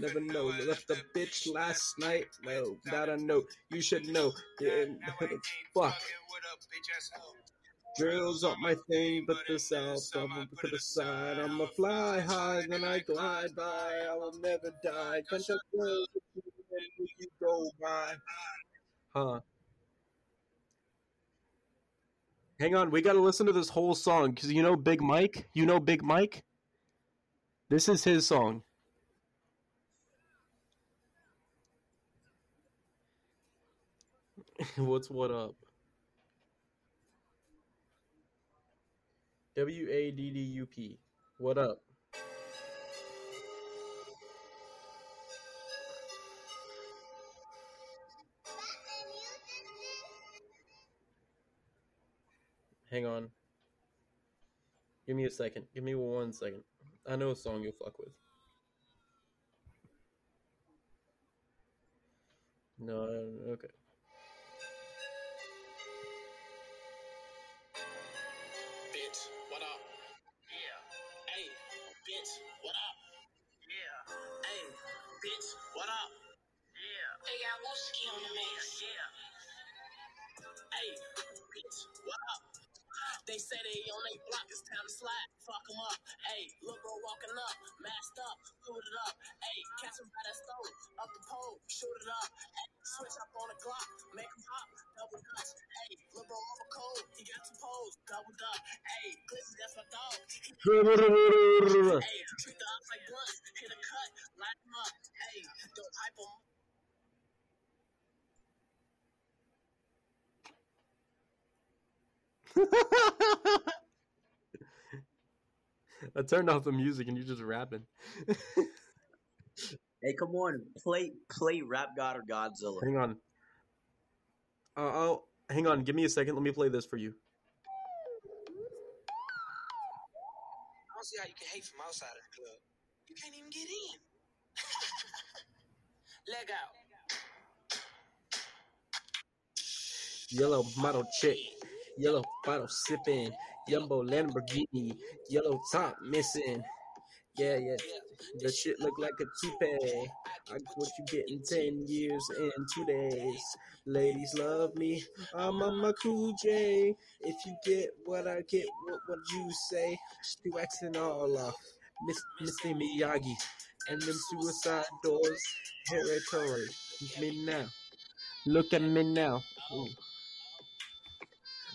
[SPEAKER 2] Never know. Left the bitch last night. No, not a note. You should know. Fuck. Drills up my thing, but the south I'm to the side. I'm a fly high, then I glide by. I will never die. Gunshot girls, you go by. Huh. Hang on, we gotta listen to this whole song because you know Big Mike. You know Big Mike. This is his song. What's what up? W A D D U P. What up? Hang on. Give me a second. Give me one second. I know a song you'll fuck with. No, okay.
[SPEAKER 9] Bitch, what up? Yeah. Hey, bitch, what up? Yeah. Hey, bitch, what up? Yeah.
[SPEAKER 7] They got Wooski on the mix.
[SPEAKER 9] Yeah. Hey, bitch, what up? They say they on they block, it's time to slide. Fuck 'em up. Hey, look bro walking up, masked up, suited up. Hey, catch 'em by that stone, up the pole, shoot it up. Hey, switch up on the Glock, make 'em hop, double dutch. Hey, look bro over cold, he got two poles, doubled up. Hey, Glizzy, that's my dog. Hey, treat the ops like blunts, hit a cut, light 'em up. Hey, don't hype 'em
[SPEAKER 2] I turned off the music and you're just rapping.
[SPEAKER 3] Hey, come on, play play Rap God or Godzilla.
[SPEAKER 2] hang on. Uh, oh, hang on. Give me a second. Let me play this for you.
[SPEAKER 9] I don't see how you can hate from outside of the club. You can't even get in. Leg out.
[SPEAKER 2] Yellow model chick, yellow bottle sipping, Yumbo Lamborghini, yellow top missing. Yeah, yeah, the shit look like a toupee. I what you get in ten years and two days. Ladies love me, I'm on my cool J. If you get what I get, what would you say? Stu and all off, Miss Mr. Miyagi, and them suicide doors. Territory, me now. Look at me now. Ooh.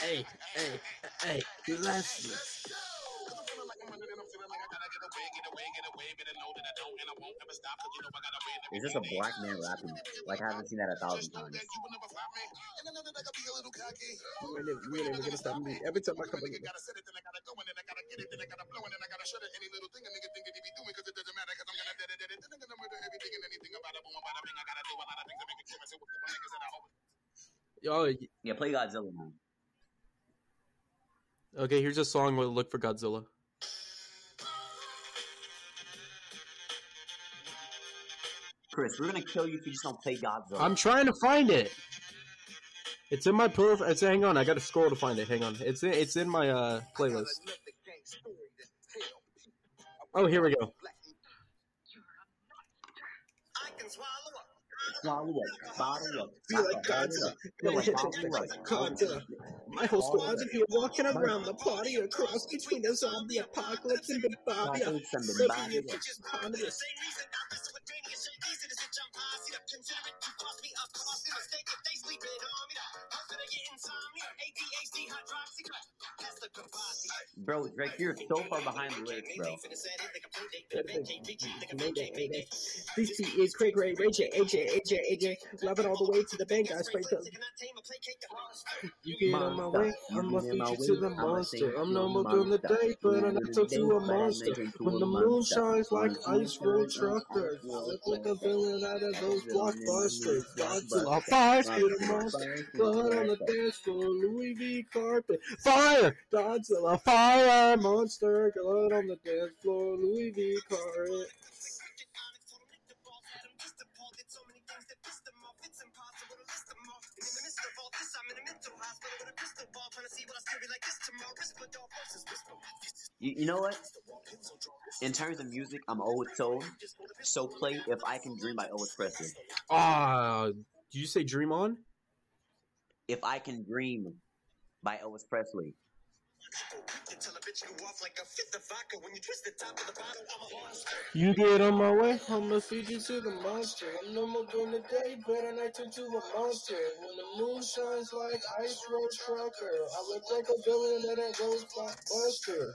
[SPEAKER 2] Hey, hey, hey, let's.
[SPEAKER 3] Is this a black man rapping? Like I haven't seen that a thousand times.
[SPEAKER 2] You ain't gonna stop me. Every time I come in, yo,
[SPEAKER 3] Yeah, play Godzilla now.
[SPEAKER 2] Okay, here's a song with Look for Godzilla.
[SPEAKER 3] Chris, we're gonna kill you if you just don't play Godzilla.
[SPEAKER 2] I'm trying to find it. It's in my perf. It's hang on. I got to scroll to find it. Hang on. It's in, it's in my uh playlist. Oh, here we go.
[SPEAKER 3] Swallow up, bottle up,
[SPEAKER 2] Feel like Godzilla.
[SPEAKER 3] Feel like
[SPEAKER 2] Hit
[SPEAKER 3] bottle
[SPEAKER 2] like
[SPEAKER 3] up.
[SPEAKER 2] Godzilla. My whole squad's in here walking around the party, a cross between a zombie apocalypse and Bobby.
[SPEAKER 3] Apocalypse and
[SPEAKER 2] Looking
[SPEAKER 3] Bobby.
[SPEAKER 2] at pictures comedy.
[SPEAKER 3] Bro, Drake, you're so far behind the lyrics, bro.
[SPEAKER 2] Mayday, mayday. This beat is Craig Ray, Ray J, AJ, AJ, AJ. Love it all the way to the bank, guys. Straight up. You get on my way, I'ma feed you to the monster. I'm no more doing the day, but I'm not talk to a monster. When the moon shines like ice road truckers, I look like a villain out of those blockbusters. Godzilla, fire, spit a monster. Blood on the dance floor, Louis V carpet. Fire! Godzilla, fire! Monster, blood on the dance floor, Louis V carpet.
[SPEAKER 3] You, you know what? In terms of music, I'm always told. So play "If I Can Dream" by Elvis Presley.
[SPEAKER 2] Ah, did you say Dream On?
[SPEAKER 3] "If I Can Dream" by Elvis Presley.
[SPEAKER 2] You get on my way, I'ma feed you to the monster. I'm no more doing the day, but I night turn to a monster. When the moon shines like ice road trucker, I look like a villain that ain't goes blockbuster.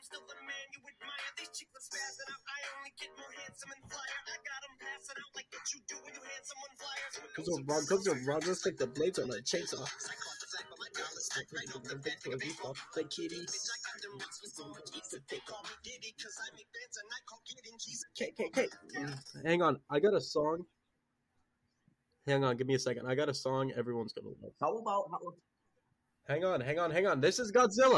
[SPEAKER 2] the
[SPEAKER 3] lyrics?
[SPEAKER 2] Cause of Rod, cause of Rod, let's take the blades on the chainsaw. The kitty. KKK. Hang on, I got a song. Hang on, give me a second. I got a song everyone's gonna love.
[SPEAKER 3] How about how,
[SPEAKER 2] Hang on, hang on, hang on. This is Godzilla.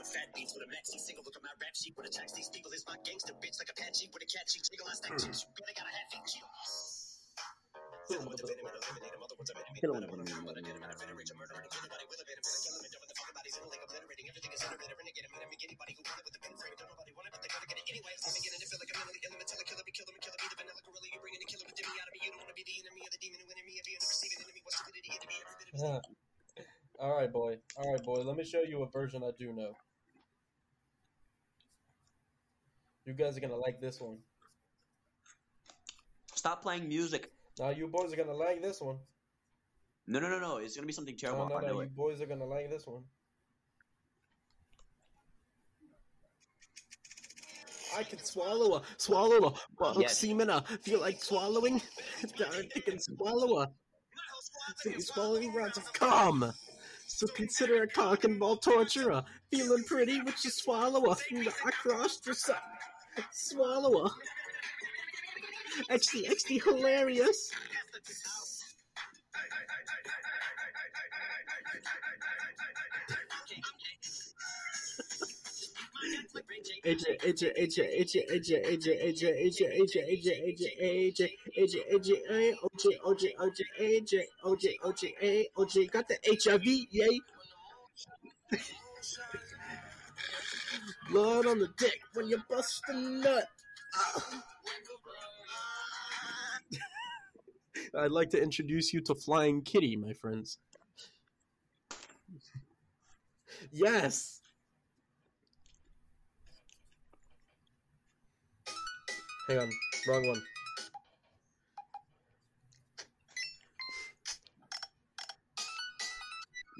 [SPEAKER 2] it's
[SPEAKER 9] for fat beats with a maxi single. Look at my rap sheet with a tax these people. Is my gangster bitch like Apache with a catchy jiggle. I stack hmm. chips. You better got a half inch.
[SPEAKER 3] Kill him with the
[SPEAKER 2] All right, boy. All right, boy. Let me show you a version I do know. You guys are gonna like this one.
[SPEAKER 3] Stop playing music.
[SPEAKER 2] Now you boys are gonna like this one.
[SPEAKER 3] No, no, no, no. It's gonna be something
[SPEAKER 2] No,
[SPEAKER 3] terrible.
[SPEAKER 2] no,
[SPEAKER 3] I
[SPEAKER 2] no.
[SPEAKER 3] know
[SPEAKER 2] You
[SPEAKER 3] it.
[SPEAKER 2] boys are gonna like this one. I can swallow a swallow a bottle of
[SPEAKER 3] Yes.
[SPEAKER 2] semen. I feel like swallowing. I can swallow a Simply swallowing rounds of cum. So consider a cock and ball torturer. Feeling pretty, would you swallow a across your su- swallower. Actually, actually hilarious. Got the HIV, yay! Blood on the dick when you bust a nut. Ah. I'd like to introduce you to Flying Kitty, my friends. Yes. Hang on, wrong one.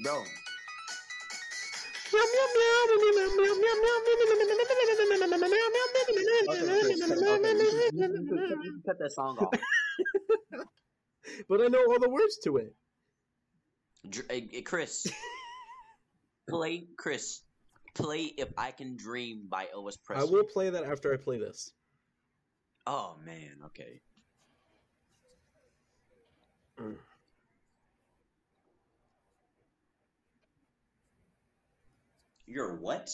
[SPEAKER 3] Bro, cut that song off.
[SPEAKER 2] But I know all the words to it.
[SPEAKER 3] Dr- hey, hey, Chris, play Chris. Play "If I Can Dream" by Elvis Presley.
[SPEAKER 2] I
[SPEAKER 3] Presley.
[SPEAKER 2] will play that after I play this.
[SPEAKER 3] Oh man, okay.
[SPEAKER 2] Mm.
[SPEAKER 3] You're what?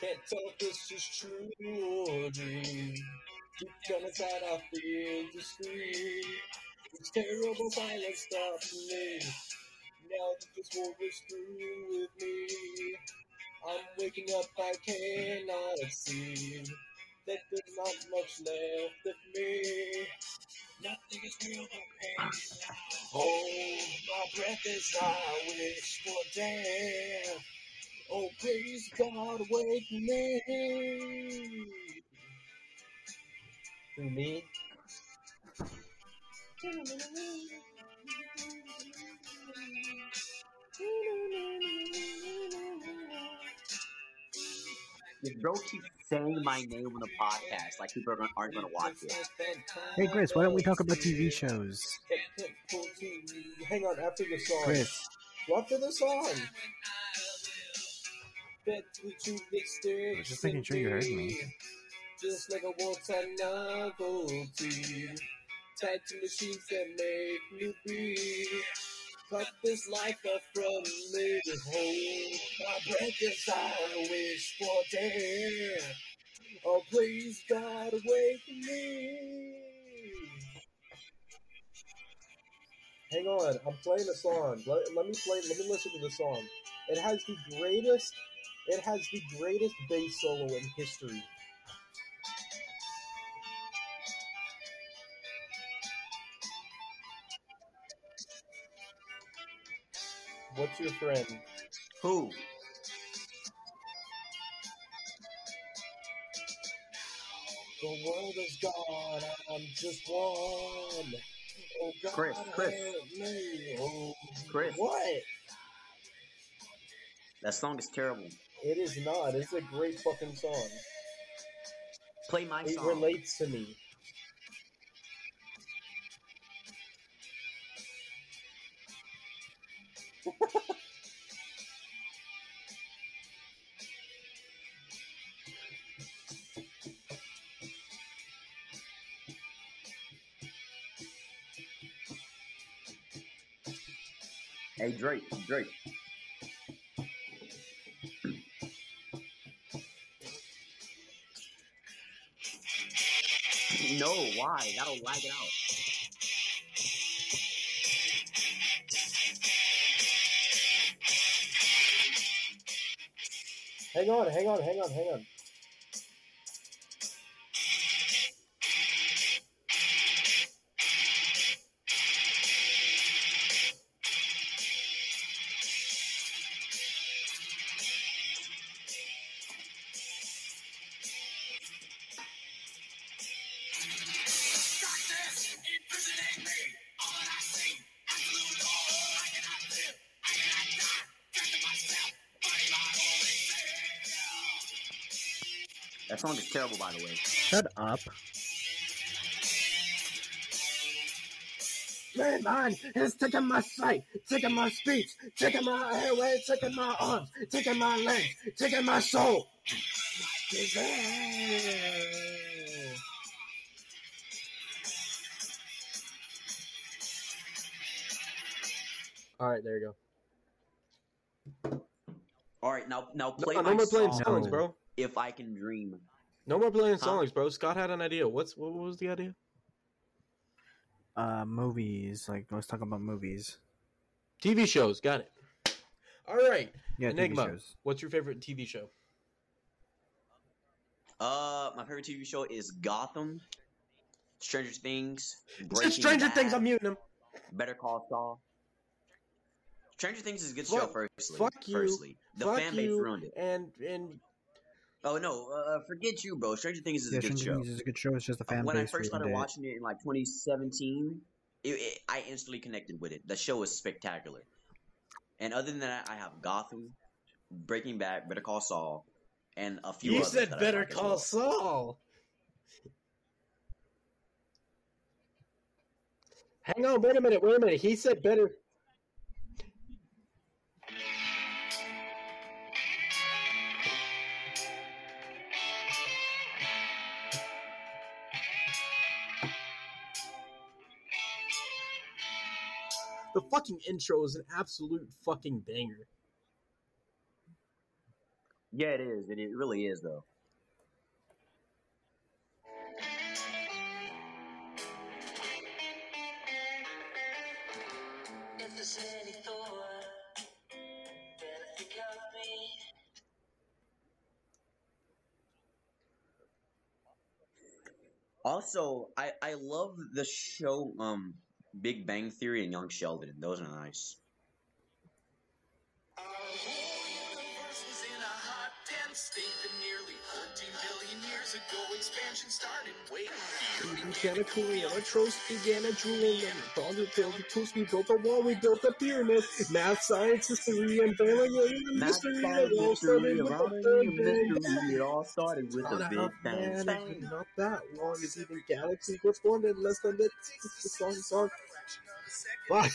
[SPEAKER 2] Can't tell if this is true or dream. Deep down inside, I feel the scream. It's terrible silence stopping me. Now that this war is through with me, I'm waking up, I cannot see that there's not much left of me. Nothing is real but pain. Hold my breath as I wish for death. Oh, please, God, wake me. Who, me?
[SPEAKER 3] Bro keeps saying my name on the podcast, like people are gonna, aren't gonna watch it.
[SPEAKER 6] Hey, Chris, why don't we talk about TV shows?
[SPEAKER 2] Hang on, after the song.
[SPEAKER 6] Chris,
[SPEAKER 2] After the song. Bet with you mixed
[SPEAKER 6] I was just making sure you heard me.
[SPEAKER 2] Just like a one-time novelty. Tied to machines that make me breathe. Cut this life up from me. Hold my breath as I wish for death. Oh, please, God, wake me. Hang on, I'm playing a song. Let, let me play. Let me listen to the song. It has the greatest. It has the greatest bass solo in history. What's your friend?
[SPEAKER 3] Who?
[SPEAKER 2] The world is gone. I'm just one. Oh God,
[SPEAKER 3] Chris, Chris.
[SPEAKER 2] me. Oh,
[SPEAKER 3] Chris.
[SPEAKER 2] What?
[SPEAKER 3] That song is terrible.
[SPEAKER 2] It is not. It's a great fucking song.
[SPEAKER 3] Play my
[SPEAKER 2] It
[SPEAKER 3] song.
[SPEAKER 2] It relates to me.
[SPEAKER 3] Hey Drake, Drake. No, why? That'll lag it out.
[SPEAKER 2] Hang on, hang on, hang on, hang on.
[SPEAKER 3] That song is terrible, by the way.
[SPEAKER 6] Shut up.
[SPEAKER 2] Man, mine is taking my sight, taking my speech, taking my airway, taking my arms, taking my legs, taking my soul. All right, there you go.
[SPEAKER 3] All right, now now
[SPEAKER 2] No,
[SPEAKER 3] play
[SPEAKER 2] no
[SPEAKER 3] my
[SPEAKER 2] more playing
[SPEAKER 3] song,
[SPEAKER 2] songs, bro.
[SPEAKER 3] If I can dream.
[SPEAKER 2] No more playing songs, bro. Scott had an idea. What's what was the idea?
[SPEAKER 6] Uh, movies. Like, let's talk about movies.
[SPEAKER 2] TV shows. Got it. All right,
[SPEAKER 6] Yeah,
[SPEAKER 2] Enigma.
[SPEAKER 6] TV shows.
[SPEAKER 2] What's your favorite TV show?
[SPEAKER 3] Uh, my favorite TV show is Gotham, Stranger Things,
[SPEAKER 2] It's
[SPEAKER 3] Breaking
[SPEAKER 2] Stranger Things. I'm muting him.
[SPEAKER 3] Better Call Saul. Stranger Things is a good
[SPEAKER 2] Fuck-
[SPEAKER 3] show. Firstly,
[SPEAKER 2] fuck you.
[SPEAKER 3] Firstly, the
[SPEAKER 2] Fuck
[SPEAKER 3] fan base
[SPEAKER 2] you.
[SPEAKER 3] ruined it.
[SPEAKER 2] And and
[SPEAKER 3] Oh no, uh, forget you, bro. Stranger Things is
[SPEAKER 6] Yeah,
[SPEAKER 3] a good show.
[SPEAKER 6] Stranger
[SPEAKER 3] show.
[SPEAKER 6] Things is a good show. It's just the fan
[SPEAKER 3] when I first started watching it in like 2017, it, it, I instantly connected with it. The show is spectacular. And other than that, I have Gotham, Breaking Bad, Better Call Saul, and a few.
[SPEAKER 2] you said
[SPEAKER 3] that
[SPEAKER 2] Better
[SPEAKER 3] like
[SPEAKER 2] Call
[SPEAKER 3] well.
[SPEAKER 2] Saul. Hang on, wait a minute, wait a minute. He said better. Fucking intro is an absolute fucking banger.
[SPEAKER 3] Yeah, it is. It, it really is, though.
[SPEAKER 7] If there's any thought, better think of me.
[SPEAKER 3] Also, I I love the show um Big Bang Theory and Young Sheldon. Those are nice.
[SPEAKER 9] Our whole universe was in a hot, dense state that nearly 14 billion years ago expansion started. Wait,
[SPEAKER 2] began a career, our trust began a drooling, and thought it built the tools, we built a wall, we built a pyramid. Math, science, history, and family, and mystery,
[SPEAKER 3] science,
[SPEAKER 2] it all started with
[SPEAKER 3] around
[SPEAKER 2] the
[SPEAKER 3] the
[SPEAKER 2] Big Bang.
[SPEAKER 3] it all started with
[SPEAKER 2] Thought
[SPEAKER 3] the
[SPEAKER 2] out,
[SPEAKER 3] Big Bang.
[SPEAKER 2] man, it's
[SPEAKER 3] Bang.
[SPEAKER 2] not that long, it's even galaxies were formed in less than the, the song, song. Fuck.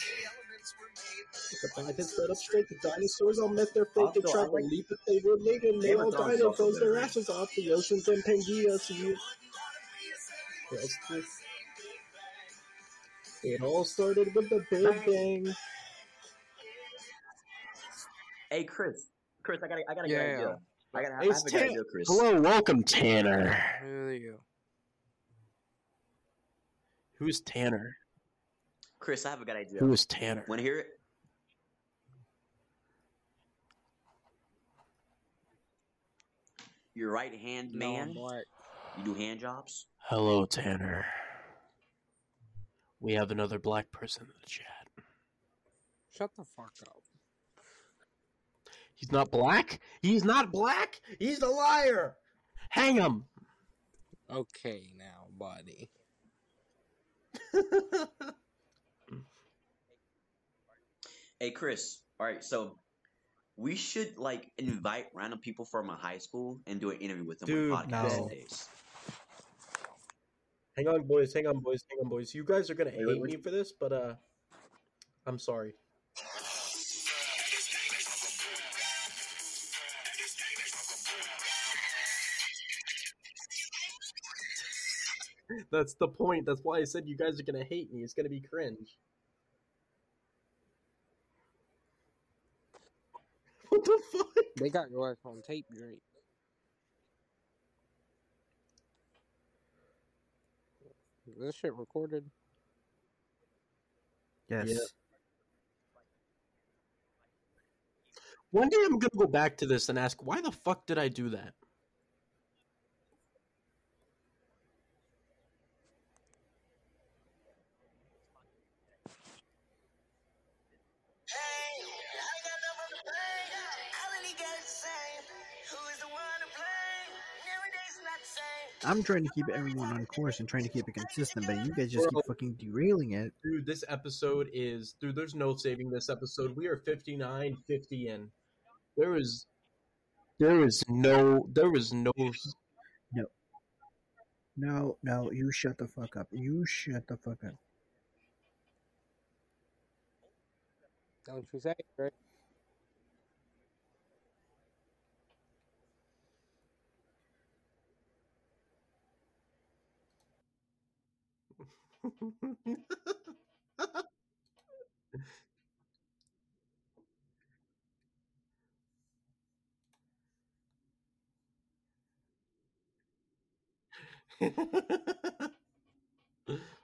[SPEAKER 2] The bipeds stood up straight, the dinosaurs all met their fate, they
[SPEAKER 3] Also,
[SPEAKER 2] tried to leap, but they were late, and they
[SPEAKER 3] Game of
[SPEAKER 2] all died
[SPEAKER 3] is
[SPEAKER 2] and froze their ashes off the oceans and Pangea Sea. It all started with the Big Bang.
[SPEAKER 3] Hey, Chris. Chris, I got a, I got a
[SPEAKER 4] Yeah.
[SPEAKER 3] good idea. I got I have a good
[SPEAKER 2] Tan-
[SPEAKER 3] idea, Chris.
[SPEAKER 2] Hello, welcome, Tanner.
[SPEAKER 4] There you go.
[SPEAKER 2] Who's Tanner?
[SPEAKER 3] Chris, I have a good idea.
[SPEAKER 2] Who is Tanner?
[SPEAKER 3] Want to hear it? Your right hand
[SPEAKER 4] No,
[SPEAKER 3] man.
[SPEAKER 4] black.
[SPEAKER 3] You do hand jobs.
[SPEAKER 2] Hello, Tanner. We have another black person in the chat.
[SPEAKER 4] Shut the fuck up.
[SPEAKER 2] He's not black? He's not black? He's a liar! Hang him!
[SPEAKER 4] Okay, now, buddy.
[SPEAKER 3] Hey, Chris. All right, so we should like invite random people from my high school and do an interview with them
[SPEAKER 2] Dude,
[SPEAKER 3] on podcast
[SPEAKER 6] no.
[SPEAKER 3] days.
[SPEAKER 2] Hang on, boys. Hang on, boys. Hang on, boys. You guys are gonna hate
[SPEAKER 3] wait, wait.
[SPEAKER 2] me for this, but uh, I'm sorry. That's the point. That's why I said you guys are gonna hate me. It's gonna be cringe.
[SPEAKER 10] They got your ass on tape, Drake. Is this shit recorded?
[SPEAKER 6] Yes.
[SPEAKER 2] Yeah. One day I'm gonna go back to this and ask, why the fuck did I do that?
[SPEAKER 6] I'm trying to keep everyone on course and trying to keep it consistent, but you guys just
[SPEAKER 2] Bro.
[SPEAKER 6] keep fucking derailing it.
[SPEAKER 2] Dude, this episode is dude, there's no saving this episode. We are 59, 50 in. There is there is no there is no
[SPEAKER 6] No. No, no, you shut the fuck up. You shut the fuck up.
[SPEAKER 10] Don't you say it, Drake?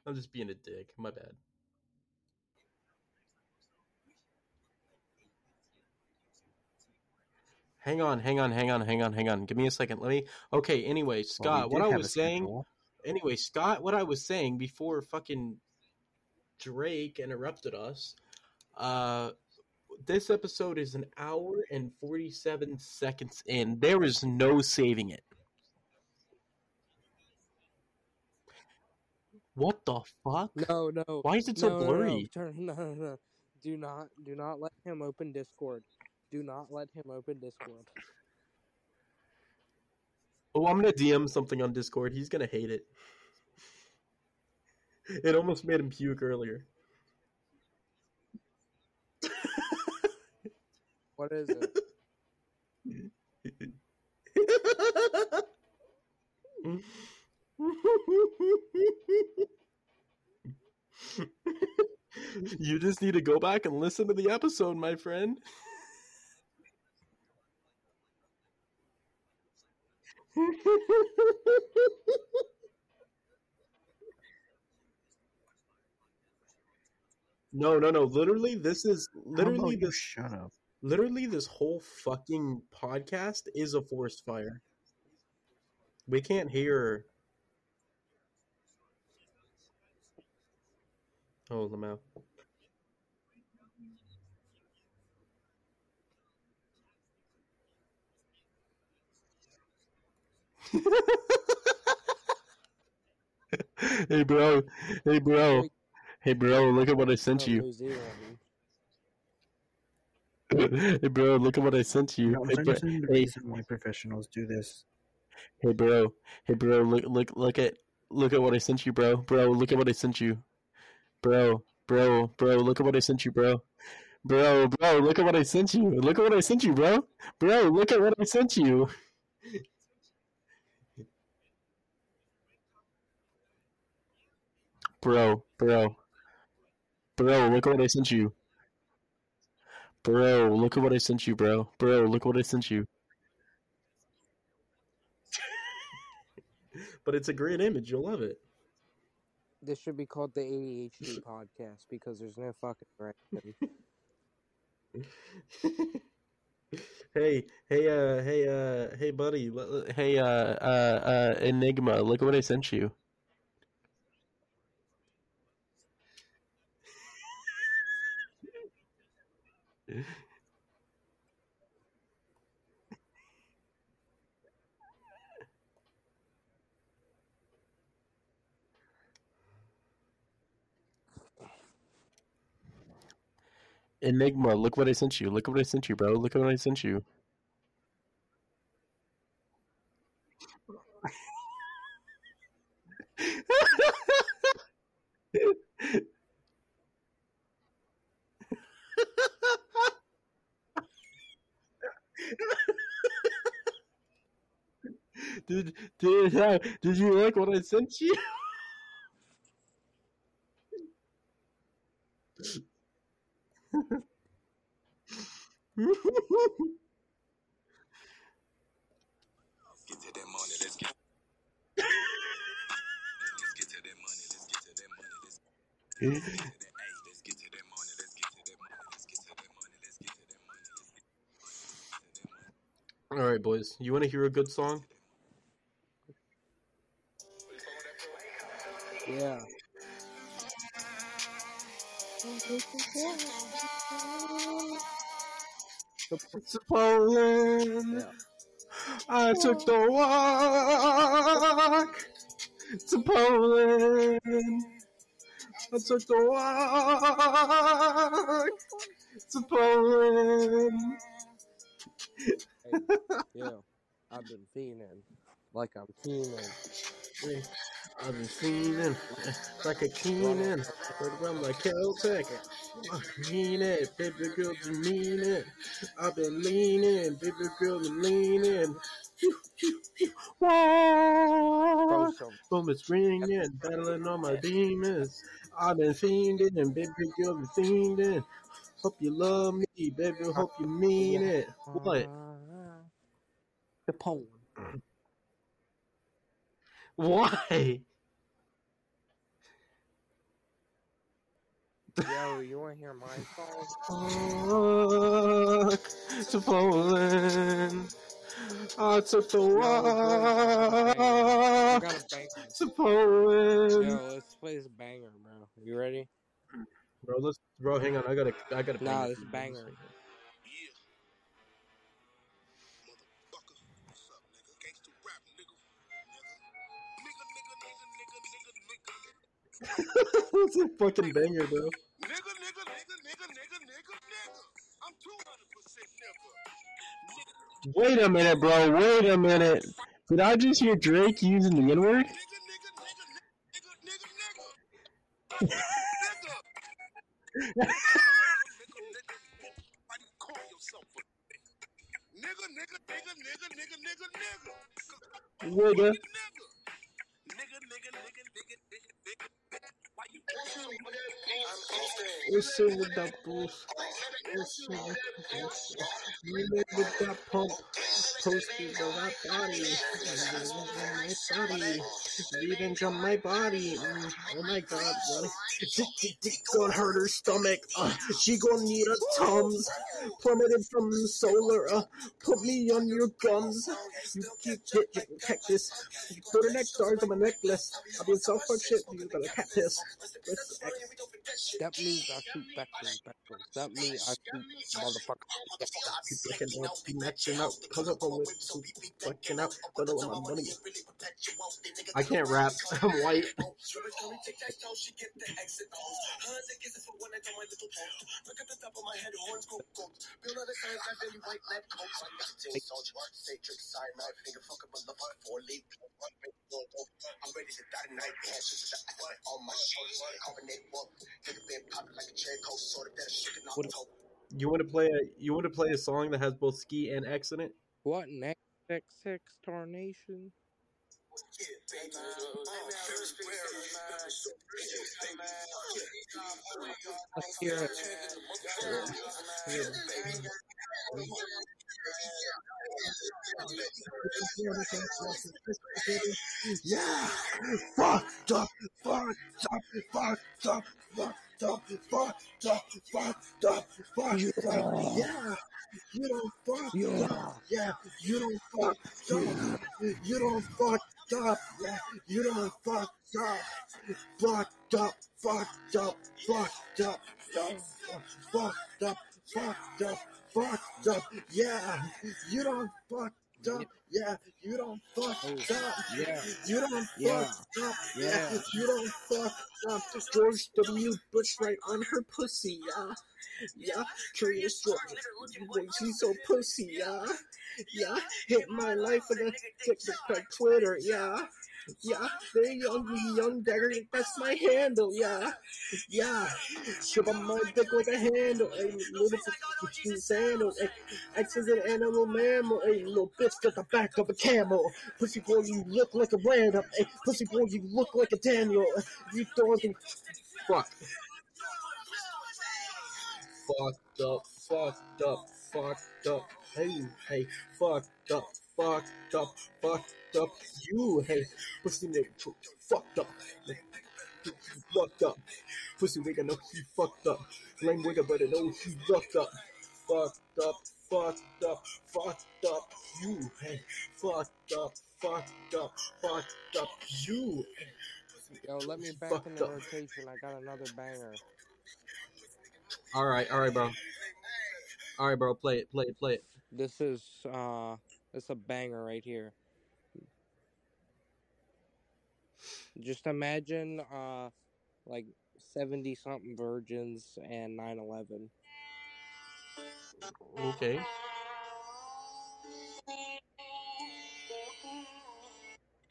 [SPEAKER 2] I'm just being a dick. My bad. Hang on, hang on, hang on, hang on, hang on. Give me a second. Let me. Okay. Anyway, Scott,
[SPEAKER 6] we
[SPEAKER 2] what I was saying. Anyway, Scott, what I was saying before fucking Drake interrupted us. Uh, this episode is an hour and forty-seven seconds in. There is no saving it. What the fuck?
[SPEAKER 10] No, no.
[SPEAKER 2] Why is it so
[SPEAKER 10] no, no, no.
[SPEAKER 2] blurry?
[SPEAKER 10] Turn, no, no, no. Do not, do not let him open Discord. Do not let him open Discord.
[SPEAKER 2] Oh, I'm gonna DM something on Discord. He's gonna hate it. It almost made him puke earlier.
[SPEAKER 10] What is it?
[SPEAKER 2] you just need to go back and listen to the episode, my friend. No, no, no. Literally, this is literally this
[SPEAKER 6] shut up?
[SPEAKER 2] literally this whole fucking podcast is a forest fire. We can't hear. Oh, Lamau. hey, bro. Hey, bro. Hey, bro. Look at what I sent you. Hey, bro. Look at what I sent you.
[SPEAKER 6] No,
[SPEAKER 2] Hey, bro.
[SPEAKER 6] the
[SPEAKER 2] Hey,
[SPEAKER 6] reason why professionals do this.
[SPEAKER 2] Hey bro, hey bro, look look look at look at what I sent you, bro. Bro, look at what I sent you. Bro, bro, bro, look at what I sent you, bro. Bro, bro, look at what I sent you. Look at what I sent you, bro. Bro, look at what I sent you. Bro, bro. Bro, look at what I sent you. Bro, look at what I sent you, bro. Bro, look what I sent you. but it's a great image. You'll love it.
[SPEAKER 10] This should be called the ADHD podcast because there's no fucking right.
[SPEAKER 2] hey, hey, uh, hey, uh, hey, buddy, l- l- hey, uh, uh, uh, Enigma, look at what I sent you. Enigma, look what I sent you. Look what I sent you, bro. Look at what I sent you. did did uh, did you like what I sent you?
[SPEAKER 1] get to that money. Let's get. let's get to that money. Let's get to that money. Let's get
[SPEAKER 2] to
[SPEAKER 1] that. Money. Let's get to that money. Let's get to that money. Let's get to that money. Let's get to that
[SPEAKER 2] money. All right, boys. You want to hear a good song?
[SPEAKER 10] Yeah.
[SPEAKER 2] To Poland. yeah. I took the walk to Poland. I took the walk to Poland.
[SPEAKER 10] Yeah. I've been feeling like I'm keening.
[SPEAKER 2] I've been feeling like a keening. Heard around like Celtic. Mean it, baby girl, you mean it. I've been leaning, baby girl, I'm leaning. Boom, it's ringing, battling on my demons. I've been fiending, and baby girl, I'm fiending. Hope you love me, baby, hope you mean it. What?
[SPEAKER 10] The poem.
[SPEAKER 2] Why?
[SPEAKER 10] Yo, you want to hear my song?
[SPEAKER 2] To Poland. I took the
[SPEAKER 10] I
[SPEAKER 2] walk
[SPEAKER 10] a banger.
[SPEAKER 2] to Poland.
[SPEAKER 10] Yo, let's play this banger, bro. You ready?
[SPEAKER 2] Bro, let's bro. Hang on, I gotta, I gotta.
[SPEAKER 10] Nah,
[SPEAKER 2] bang
[SPEAKER 10] this banger.
[SPEAKER 2] It's a fucking banger, bro. Wait a minute, bro. Wait a minute. Did I just hear Drake using the N word? Nigga. What's up with that boost? What's up with that boost? You live with that pump. Posted of that body. My body. Leading to my body. Mm, Oh my god, what? Dick, gonna hurt her stomach. Uh, she gonna need a Tums. Plummeted from the solar. Uh, put me on your gums. You keep getting cactus. Put her neck stars on my necklace. I've been so fuck shit. You got a cat piss. Let's
[SPEAKER 10] That means I shoot backwards, backwards. That means I shoot motherfucker.
[SPEAKER 2] Keep looking out, be matching out, cause up with two fucking out, but all my money. I can't rap. I'm white. You want to play a you want to play a song that has both ski and X in it?
[SPEAKER 10] What next? X6 Tornation? Let's hear it.
[SPEAKER 2] Yeah, fucked up, fucked up, Right on her pussy. Yeah, yeah. Curious. Boy, she's so pussy. Yeah, yeah. Hit my life with a TikTok, Twitter. Yeah. Yeah, the young, young dagger, that's my handle, yeah, yeah. Shove on my dick like a handle, a little fucking sandals, a X is an animal mammal, a little bitch got the back of a camel. Pussy boy, you look like a random, a pussy boy, you look like a Daniel. You don't fuck. Fucked up, fucked up, fucked up, hey, hey, fucked up, fucked up, fucked up, you, hey, pussy nigga, fucked up. fucked up. Pussy nigga know he fucked up. Lame nigga better know he fucked up. Fucked up, fucked up, fucked up. You, hey, fucked up, fucked up, fucked up. You, hey.
[SPEAKER 11] Yo, let me back in the rotation. I got another banger.
[SPEAKER 2] All right, all right, bro. All right, bro. Play it, play it, play it.
[SPEAKER 11] This is uh, it's a banger right here. Just imagine uh, like seventy something virgins and 9/11.
[SPEAKER 2] Okay.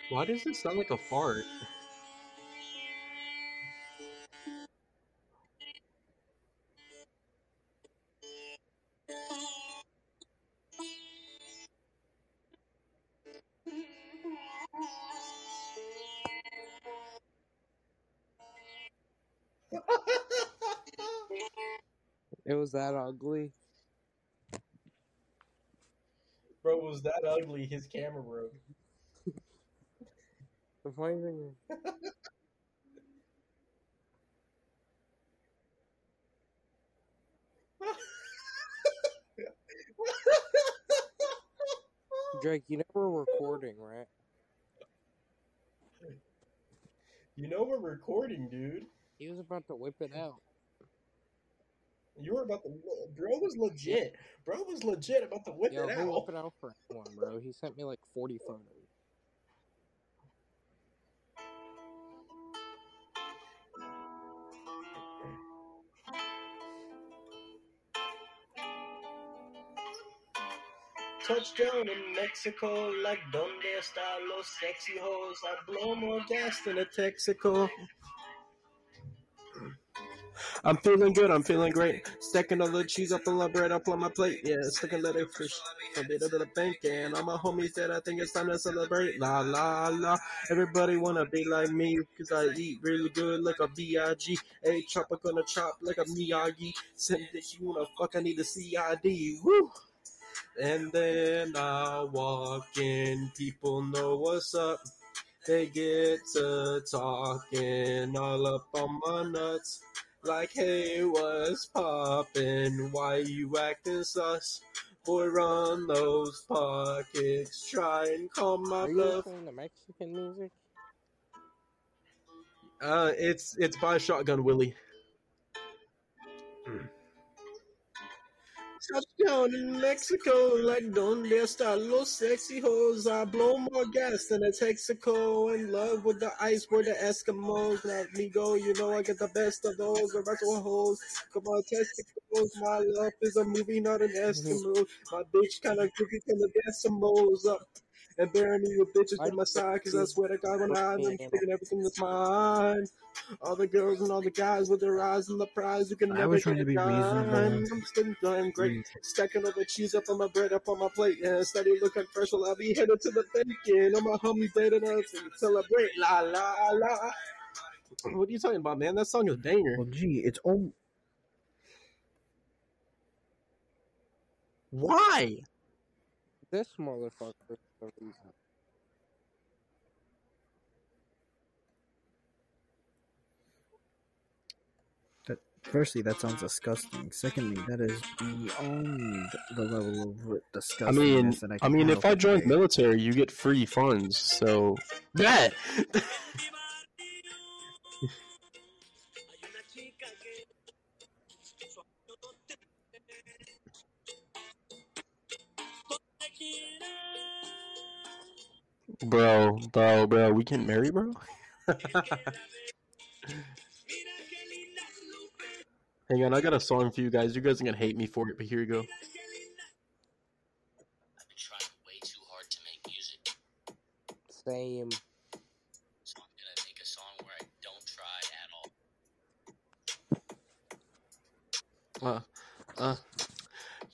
[SPEAKER 2] Why does this sound like a fart?
[SPEAKER 11] Was that ugly.
[SPEAKER 2] Bro was that ugly, his camera broke.
[SPEAKER 11] The funny thing is, Drake, you know we're recording, right?
[SPEAKER 2] You know we're recording, dude.
[SPEAKER 11] He was about to whip it out.
[SPEAKER 2] You were about to. Bro was legit. Bro was legit about to whip
[SPEAKER 11] Yo,
[SPEAKER 2] it
[SPEAKER 11] he'll
[SPEAKER 2] out.
[SPEAKER 11] it out for anyone, bro. He sent me like 40 photos.
[SPEAKER 2] Touchdown in Mexico, like donde están los sexy hoes? I blow more gas than a Texaco. I'm feeling good, I'm feeling great. Stacking all the cheese up on my bread up on my plate. Yeah, sticking little fish, a bit of the bank, and all my homies said I think it's time to celebrate. La la la, everybody wanna be like me, cause I eat really good like a B.I.G. Hey, chopper gonna chop like a Miyagi. Send that you wanna fuck, I need a CID. Woo! And then I walk in, people know what's up. They get to talking all up on my nuts. Like, hey, what's poppin'? Why you acting sus? Boy, run those pockets. Try and calm my
[SPEAKER 11] Are you listening to Mexican music?
[SPEAKER 2] Uh, it's it's by Shotgun Willie. Touchdown in Mexico, like donde están los sexy hoes? I blow more gas than a Texaco. In love with the ice, we're the Eskimos. Let me go, you know I get the best of those. The retro hoes, come on, testicles. My love is a movie, not an Eskimo. My bitch kinda goofy from the decimals up. Uh, And bearing me with bitches
[SPEAKER 11] Why
[SPEAKER 2] on my side, cause I
[SPEAKER 11] think
[SPEAKER 2] swear to God, when I, I'm taking everything that's mine. All the girls and all the guys with their eyes on the prize, you can
[SPEAKER 6] I
[SPEAKER 2] never
[SPEAKER 6] was
[SPEAKER 2] get
[SPEAKER 6] trying to be reasonable.
[SPEAKER 2] I'm still doing great. Stacking all the cheese up on my bread, up on my plate, and steady looking fresh. Well, I'll be headed to the bacon. All my homies dated us and celebrate. La la la. What are you talking about, man? That song is a banger.
[SPEAKER 6] Well, gee, it's all.
[SPEAKER 2] Why?
[SPEAKER 11] This motherfucker. Is the reason.
[SPEAKER 6] That, firstly, that sounds disgusting. Secondly, that is beyond the level of disgusting.
[SPEAKER 2] I mean,
[SPEAKER 6] that I,
[SPEAKER 2] I mean, if I
[SPEAKER 6] for
[SPEAKER 2] joined military, you get free funds. So that. Bro, bro, bro, we can marry, bro. Hang on, I got a song for you guys. You guys are gonna hate me for it, but here you go.
[SPEAKER 12] I've been trying way too hard to make music,
[SPEAKER 11] Same.
[SPEAKER 12] so I'm gonna make a song where I don't try at all.
[SPEAKER 2] Uh, uh.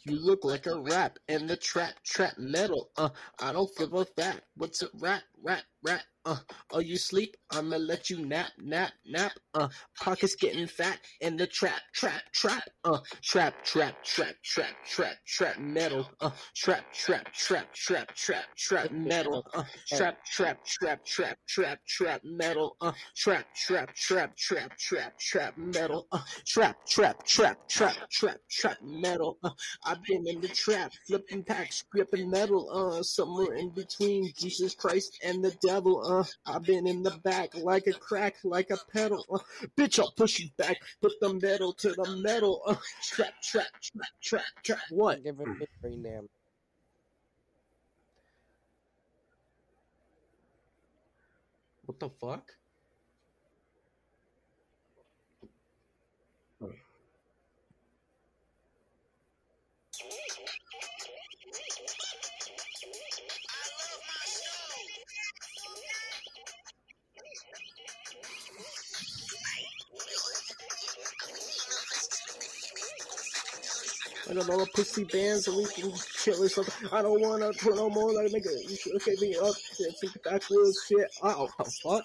[SPEAKER 2] You look like a rap in the trap, trap metal. Uh, I don't give a fuck. What's a rat, rat, rat? Uh, are you sleep? I'ma let you nap, nap, nap. Uh, pockets getting fat in the trap, trap, trap. Uh, trap, trap, trap, trap, trap, trap metal. Uh, trap, trap, trap, trap, trap, trap metal. Uh, trap, trap, trap, trap, trap, trap metal. Uh, trap, trap, trap, trap, trap, trap metal. Uh, trap, trap, trap, trap, trap, trap metal. Uh, I've been in the trap, flipping packs, gripping metal. Uh, somewhere in between Jesus Christ and the devil. Uh, I've been in the back like a crack, like a pedal. Uh, bitch, I'll push you back. Put the metal to the metal. Uh, trap, trap, trap, trap, trap. What?
[SPEAKER 10] Give it a brain damn.
[SPEAKER 2] What the fuck? I all pussy bands and we can or something. I don't wanna turn no more like nigga. You should okay me up. Shit, think backwards shit. Oh, fuck?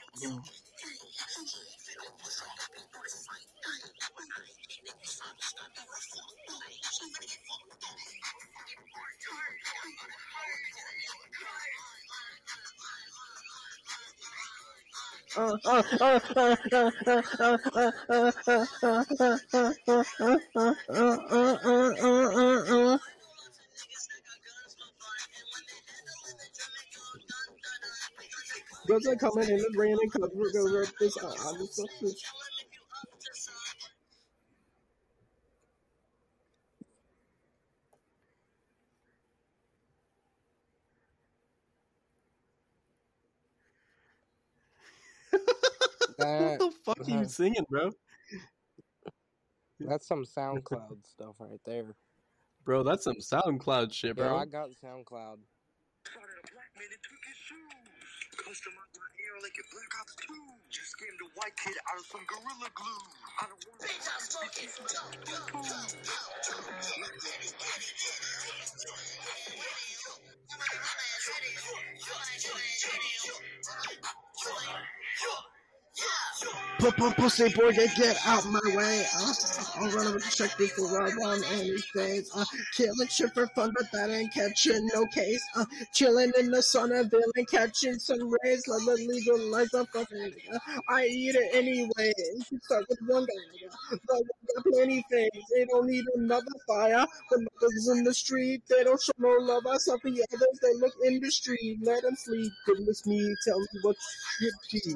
[SPEAKER 2] Guns are coming in the rain and cover up this uh, on the What the fuck are you
[SPEAKER 10] uh,
[SPEAKER 2] singing, bro?
[SPEAKER 10] that's some SoundCloud stuff right there.
[SPEAKER 2] Bro, that's some SoundCloud shit,
[SPEAKER 10] Yeah,
[SPEAKER 2] bro.
[SPEAKER 10] I got SoundCloud.
[SPEAKER 1] Spotted a black man in Turkish shoes. Customized my hair like a Black Ops 2. Just scammed a white kid out of some Gorilla Glue. I don't want Bitch, I'm smoking.
[SPEAKER 2] Put put pussy boy, get get out my way. Uh, I'll run over to check before I run on any face. Uh, killing shit for fun, but that ain't catching no case. Uh, chilling in the sun of villain, catching some rays. Let the legalize the fucking. Uh, I eat it anyway. You start with one guy. But we got plenty things. They don't need another fire. The mothers in the street, they don't show no love. I saw the others, they look in the street. Let them sleep. Goodness me, tell me what should be.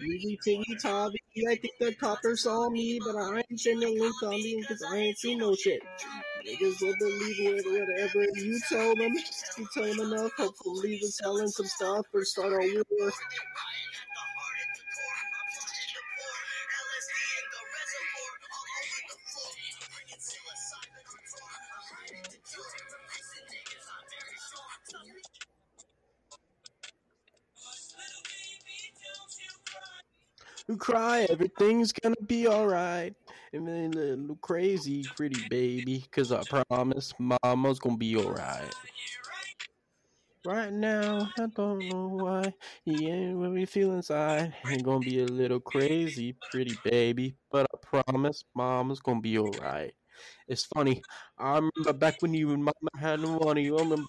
[SPEAKER 2] Really? Tiggy tobby, I think the copper saw me, but I ain't no link on me because I ain't seen no shit. Niggas will believe it, whatever you tell them. You tell them enough, hopefully they're selling some stuff or start a war. You cry, everything's gonna be alright. And then little crazy, pretty baby, cause I promise mama's gonna be alright. Right now, I don't know why. He ain't what we feel inside. Ain't gonna be a little crazy, pretty baby, but I promise mama's gonna be alright. It's funny. I remember back when you and mama had money. You remember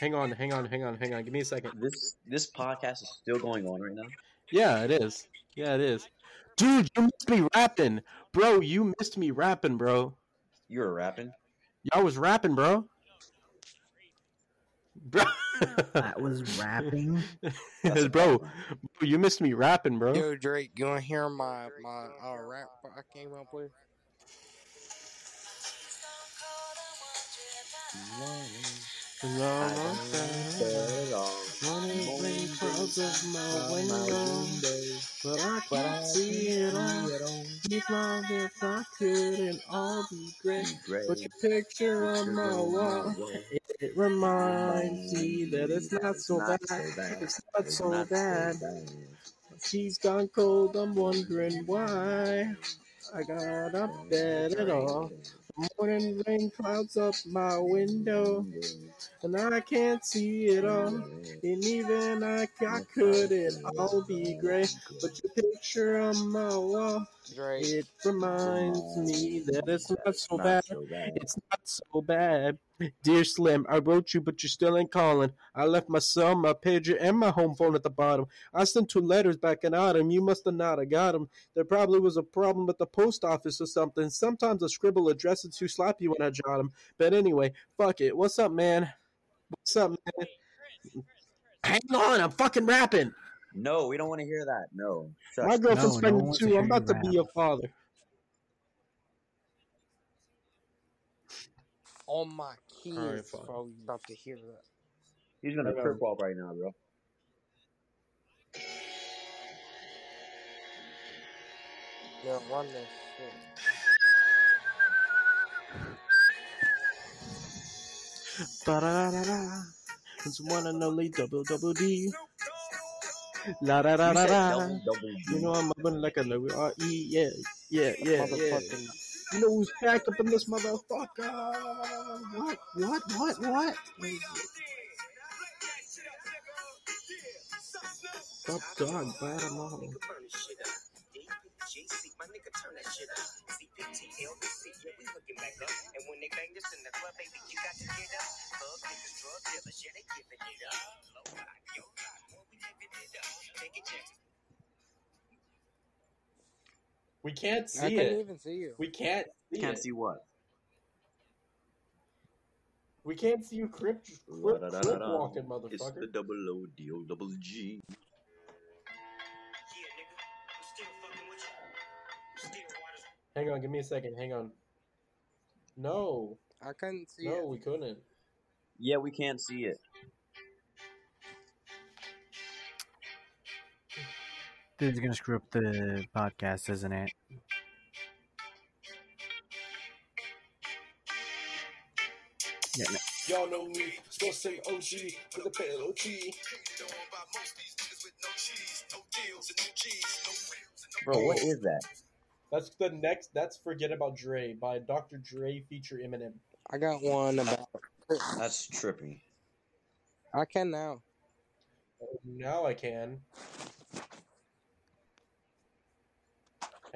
[SPEAKER 2] hang on, hang on, hang on, hang on. Give me a second.
[SPEAKER 3] This this podcast is still going on right now.
[SPEAKER 2] Yeah, it is. Yeah, it is. Dude, you missed me rapping, bro. You missed me rapping, bro.
[SPEAKER 3] You were rapping.
[SPEAKER 2] Y'all was rapping, bro. Bro,
[SPEAKER 6] that was rapping.
[SPEAKER 2] bro, bro, you missed me rapping, bro.
[SPEAKER 10] Yo, Drake, you wanna hear my my uh, rap I came up with?
[SPEAKER 3] Morning care at all.
[SPEAKER 10] Morning rain clouds of my window, but I
[SPEAKER 3] But
[SPEAKER 10] can't see it all. If I, if I could, and all be great. Put your picture on my wall. It reminds me that it's not so bad. It's not so bad. She's gone cold. I'm wondering why. I got up bed at all. Morning rain clouds up my window, and I can't see it all. And even I, I could, it all be gray, but your picture on my wall. It reminds me that it's not so bad. It's not so bad. Dear Slim, I wrote you, but you still ain't calling. I left my cell, my pager, and my home phone at the bottom. I sent two letters back in autumn. You must have not have got them. There probably was a problem at the post office or something. Sometimes I scribble addresses too sloppy when I jot them. But anyway, fuck it. What's up, man? What's up, man? Hang on, I'm fucking rapping.
[SPEAKER 3] No, we don't want to hear that. No. Shush.
[SPEAKER 2] My girlfriend's
[SPEAKER 6] No, no
[SPEAKER 2] pregnant
[SPEAKER 6] one
[SPEAKER 2] too.
[SPEAKER 6] to
[SPEAKER 2] I'm about to
[SPEAKER 6] you
[SPEAKER 2] be a father.
[SPEAKER 10] On my kids,
[SPEAKER 2] Alright, fine.
[SPEAKER 10] bro. You about to hear that.
[SPEAKER 3] He's gonna
[SPEAKER 2] I know.
[SPEAKER 3] trip walk right now, bro.
[SPEAKER 10] Yeah, run this shit.
[SPEAKER 2] Ba-da-da-da-da. It's one and only double double D. La da da da
[SPEAKER 3] said
[SPEAKER 2] da.
[SPEAKER 3] double double
[SPEAKER 2] You know I'm moving like a W R E. Yeah, yeah, yeah, yeah.
[SPEAKER 10] Motherfucking.
[SPEAKER 2] You know who's packed up in this motherfucker? What? What? What? What? Top dog, bad them all. We can't see
[SPEAKER 10] I
[SPEAKER 2] see
[SPEAKER 10] couldn't
[SPEAKER 2] it.
[SPEAKER 10] even see you.
[SPEAKER 2] We can't see
[SPEAKER 3] Can't
[SPEAKER 2] it.
[SPEAKER 3] see what.
[SPEAKER 2] We can't see you crip, crip, crip
[SPEAKER 3] La-da-da-da-da. It's the double O D O double G.
[SPEAKER 2] Hang on, give me a second. Hang on. No,
[SPEAKER 10] I couldn't see
[SPEAKER 2] no,
[SPEAKER 10] it.
[SPEAKER 2] we couldn't.
[SPEAKER 3] Yeah, we can't see it.
[SPEAKER 6] This is gonna screw up the podcast, isn't it? Yeah, no.
[SPEAKER 2] Y'all know me, still say OG for the pale OG.
[SPEAKER 3] Bro, what is that?
[SPEAKER 2] That's the next. That's Forget About Dre by Dr. Dre feature Eminem.
[SPEAKER 10] I got one about.
[SPEAKER 3] That's trippy.
[SPEAKER 10] I can now.
[SPEAKER 2] Now I can.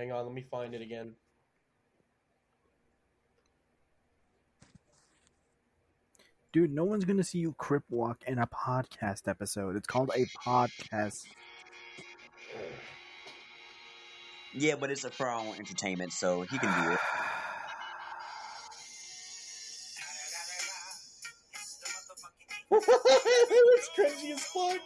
[SPEAKER 2] Hang on, let me find it again.
[SPEAKER 6] Dude, no one's gonna see you crip walk in a podcast episode. It's called a podcast.
[SPEAKER 3] Yeah, but it's for our own entertainment, so he can do it.
[SPEAKER 2] it's cringy as fuck.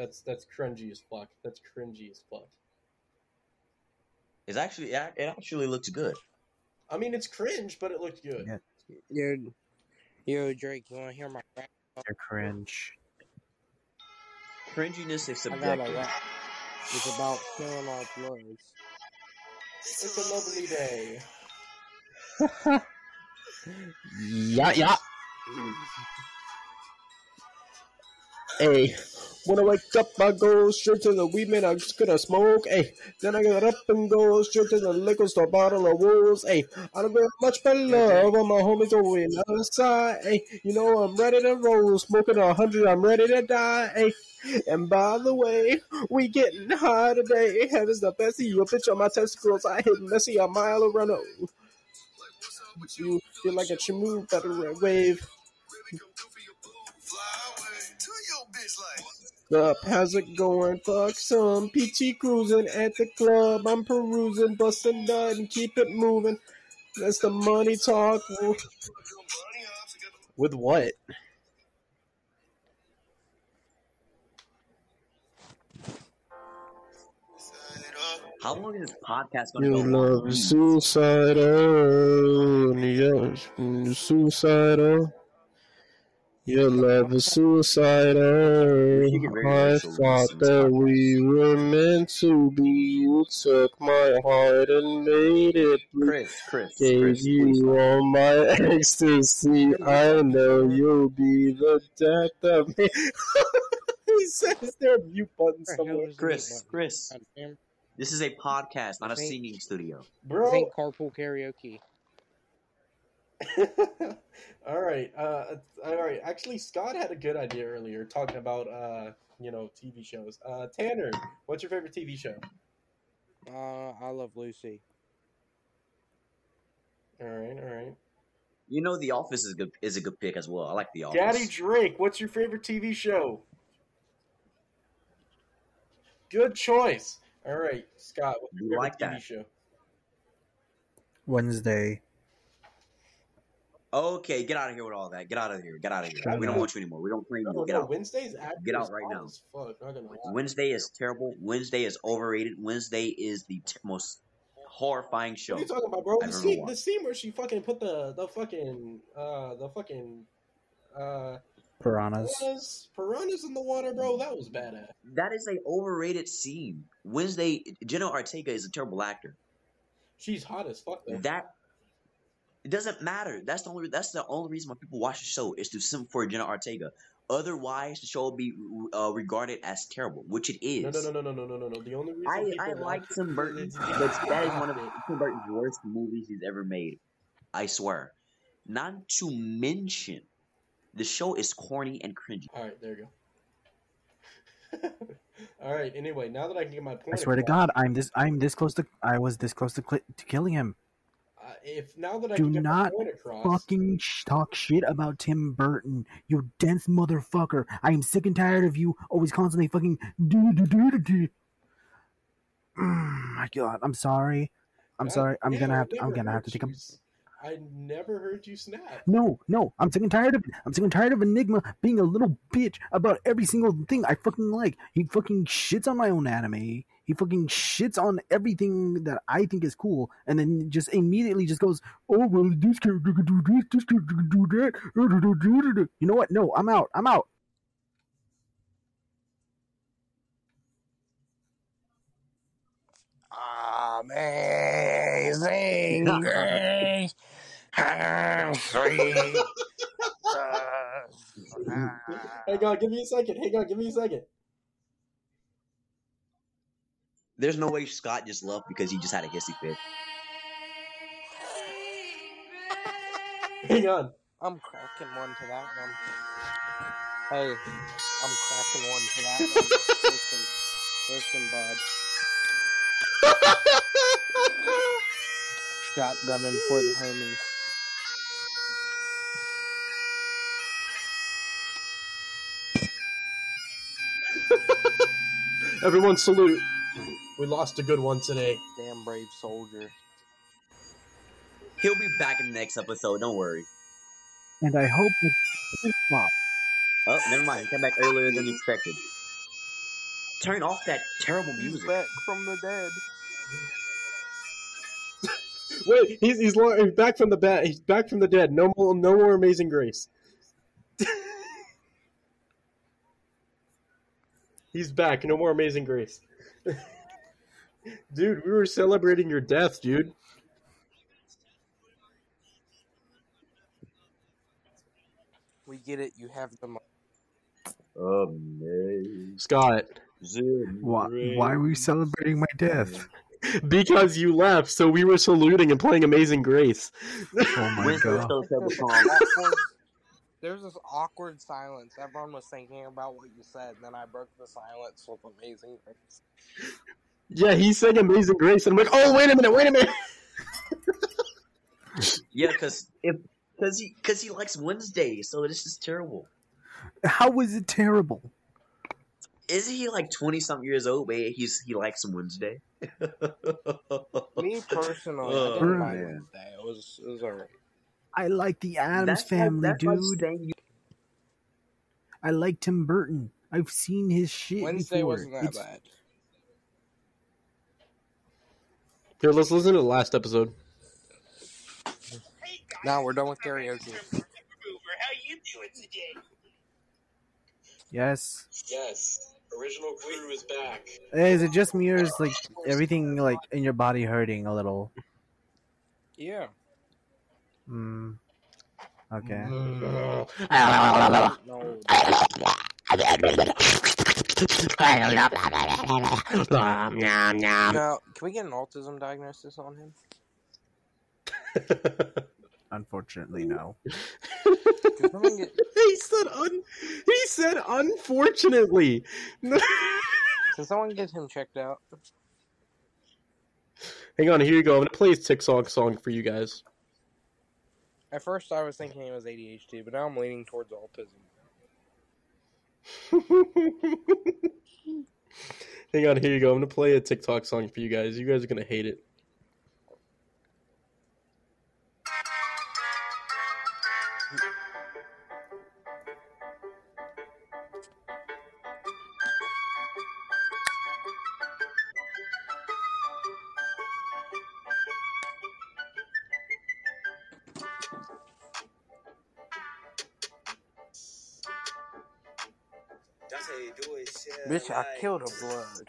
[SPEAKER 2] That's that's cringy as fuck. That's cringy as fuck.
[SPEAKER 3] It's actually it it actually looks good.
[SPEAKER 2] I mean, it's cringe, but it looked good.
[SPEAKER 6] Yeah.
[SPEAKER 10] Yo, yo, Drake, you want to hear my rap?
[SPEAKER 6] They're cringe.
[SPEAKER 3] Cringiness is
[SPEAKER 10] I got
[SPEAKER 3] subjective.
[SPEAKER 10] It's about killing our bloods.
[SPEAKER 2] It's a lovely day.
[SPEAKER 6] Yeah, yeah.
[SPEAKER 2] Hey, when I wake up, I go straight to the weed man. I'm just gonna smoke. Hey, then I get up and go straight to the liquor store, bottle of wolves. Hey, I don't get much but love on my homies over on the other side. Hey, you know I'm ready to roll, smoking a hundred. I'm ready to die. Hey, and by the way, we getting high today. Heaven's the best. You a bitch on my testicles. I hit messy a mile around. the- You feel like a chimu, better wave up? How's it going? Fuck some. PT cruising at the club. I'm perusing, busting nut and keep it moving. That's the money talk. With what?
[SPEAKER 3] How long is this podcast going
[SPEAKER 10] to
[SPEAKER 3] go? You
[SPEAKER 10] love suicidal, yeah, suicidal. Your love is suicidal.
[SPEAKER 3] You
[SPEAKER 10] I thought that we were meant to be. You took my heart and made it blue.
[SPEAKER 3] Chris, Chris,
[SPEAKER 10] Gave
[SPEAKER 3] Chris,
[SPEAKER 10] you
[SPEAKER 3] stop.
[SPEAKER 10] all my ecstasy. I know you'll be the death of me. he says there a mute button
[SPEAKER 11] Where the hell
[SPEAKER 10] somewhere.
[SPEAKER 11] is the mute
[SPEAKER 3] Chris. Chris. This is a podcast, not a singing studio.
[SPEAKER 11] This
[SPEAKER 2] Bro,
[SPEAKER 11] ain't carpool karaoke.
[SPEAKER 2] all right, uh, all right. Actually, Scott had a good idea earlier, talking about uh, you know, TV shows. Uh, Tanner, what's your favorite TV show?
[SPEAKER 11] Uh, I love Lucy.
[SPEAKER 2] All right, all right.
[SPEAKER 3] You know, The Office is a good is a good pick as well. I like The Office.
[SPEAKER 2] Daddy Drake, what's your favorite TV show? Good choice. All right, Scott, what's your
[SPEAKER 3] You
[SPEAKER 2] favorite
[SPEAKER 3] like
[SPEAKER 2] TV
[SPEAKER 3] that.
[SPEAKER 2] show?
[SPEAKER 6] Wednesday.
[SPEAKER 3] Okay, get out of here with all that. Get out of here. Get out of here.
[SPEAKER 6] Shut
[SPEAKER 3] we don't want you anymore. We don't claim
[SPEAKER 2] No,
[SPEAKER 3] you. Get
[SPEAKER 2] no,
[SPEAKER 3] out.
[SPEAKER 2] Wednesday's accurate
[SPEAKER 3] Get out right now.
[SPEAKER 2] Fuck, not gonna lie.
[SPEAKER 3] Wednesday is terrible. Wednesday is overrated. Wednesday is the t- most horrifying show.
[SPEAKER 2] What are you talking about, bro? The
[SPEAKER 3] ever
[SPEAKER 2] scene, the scene where she fucking put the the fucking uh the fucking uh
[SPEAKER 6] Piranhas.
[SPEAKER 2] piranhas piranhas in the water, bro. That was badass.
[SPEAKER 3] That is a overrated scene. Wednesday, Jenna Ortega is a terrible actor.
[SPEAKER 2] She's hot as fuck though.
[SPEAKER 3] That it doesn't matter. That's the only. That's the only reason why people watch the show is to simp for Jenna Ortega. Otherwise, the show will be uh, regarded as terrible, which it is.
[SPEAKER 2] No, no, no, no, no, no, no, no. The only reason
[SPEAKER 3] I,
[SPEAKER 2] people
[SPEAKER 3] I like
[SPEAKER 2] watch
[SPEAKER 3] Tim Burton, but that is one of Tim Burton's worst movies he's ever made. I swear. Not to mention, the show is corny and cringy.
[SPEAKER 2] All right, there you go. All right. Anyway, now that I can get my point,
[SPEAKER 6] I swear to God, I'm this. I'm this close to. I was this close to, cli to killing him.
[SPEAKER 2] If now that I
[SPEAKER 6] Do not
[SPEAKER 2] across,
[SPEAKER 6] fucking sh- talk shit about Tim Burton, you dense motherfucker. I am sick and tired of you always constantly fucking do do do do do. Mm, my God, I'm sorry. I'm
[SPEAKER 2] God
[SPEAKER 6] sorry. I'm
[SPEAKER 2] damn,
[SPEAKER 6] gonna have to. I'm gonna have to take a.
[SPEAKER 2] you s- I never heard you snap.
[SPEAKER 6] No, no, I'm sick and tired of. I'm sick and tired of Enigma being a little bitch about every single thing I fucking like. He fucking shits on my own anime. He fucking shits on everything that I think is cool, and then just immediately just goes, "Oh well, this character can do this, this character can do that." You know what? No, I'm out. I'm out.
[SPEAKER 11] Amazing grace, how sweet the
[SPEAKER 2] Hang on, give me a second. Hang on, give me a second.
[SPEAKER 3] There's no way Scott just left because he just had a hissy fit.
[SPEAKER 2] Hang on.
[SPEAKER 11] I'm cracking one to that one. Hey, I'm cracking one to that one. Listen, listen, bud. Shotgunning for the homies.
[SPEAKER 2] Everyone salute. We lost a good one today.
[SPEAKER 11] Damn brave soldier.
[SPEAKER 3] He'll be back in the next episode. Don't worry.
[SPEAKER 6] And I hope that this flop.
[SPEAKER 3] Oh, never mind. He came back earlier than expected. Turn off that terrible
[SPEAKER 11] He's
[SPEAKER 3] music.
[SPEAKER 11] back from the dead.
[SPEAKER 2] Wait, he's he's, lo- he's back from the bat. He's back from the dead. No more, no more Amazing Grace. he's back. No more Amazing Grace. dude, we were celebrating your death, dude.
[SPEAKER 11] We get it. You have the money.
[SPEAKER 3] Amazing.
[SPEAKER 2] Scott,
[SPEAKER 6] Why, why are we celebrating my death?
[SPEAKER 2] because you left, so we were saluting and playing Amazing Grace.
[SPEAKER 6] Oh my God.
[SPEAKER 3] still a terrible song.
[SPEAKER 11] Awkward- There's this awkward silence. Everyone was thinking about what you said, and then I broke the silence with amazing grace.
[SPEAKER 2] Yeah, he sang Amazing Grace, and I'm like, oh, wait a minute, wait a minute.
[SPEAKER 3] Yeah, because if because he because he likes Wednesday, so this is terrible.
[SPEAKER 6] How was it terrible?
[SPEAKER 3] Isn't he like twenty something years old? But he's he likes Wednesday.
[SPEAKER 11] Me personally, I
[SPEAKER 3] Oh,
[SPEAKER 11] didn't mind
[SPEAKER 3] man.
[SPEAKER 11] Wednesday. It was it was alright.
[SPEAKER 6] I like the
[SPEAKER 3] Addams
[SPEAKER 6] family,
[SPEAKER 3] that's like
[SPEAKER 6] dude.
[SPEAKER 3] saying you-
[SPEAKER 6] I like Tim Burton. I've seen his shit
[SPEAKER 11] Wednesday
[SPEAKER 6] before.
[SPEAKER 11] wasn't that
[SPEAKER 6] It's-
[SPEAKER 11] bad.
[SPEAKER 2] Here, let's listen to the last episode.
[SPEAKER 11] Now we're done with karaoke.
[SPEAKER 5] How you doing today?
[SPEAKER 6] Yes.
[SPEAKER 13] Yes, original crew is back.
[SPEAKER 6] Is it just me or is like everything like in your body hurting a little?
[SPEAKER 11] Yeah.
[SPEAKER 6] Hmm. Okay.
[SPEAKER 11] No. Now, can we get an autism diagnosis on him?
[SPEAKER 6] Unfortunately, no.
[SPEAKER 11] Get
[SPEAKER 2] he said un. He said unfortunately.
[SPEAKER 11] can someone get him checked out?
[SPEAKER 2] Hang on, here you go. I'm gonna play a TikTok song for you guys.
[SPEAKER 11] At first, I was thinking it was ADHD, but now I'm leaning towards autism.
[SPEAKER 2] Hang on, here you go. I'm gonna play a TikTok song for you guys. You guys are gonna hate it.
[SPEAKER 11] Bitch, I killed a blood.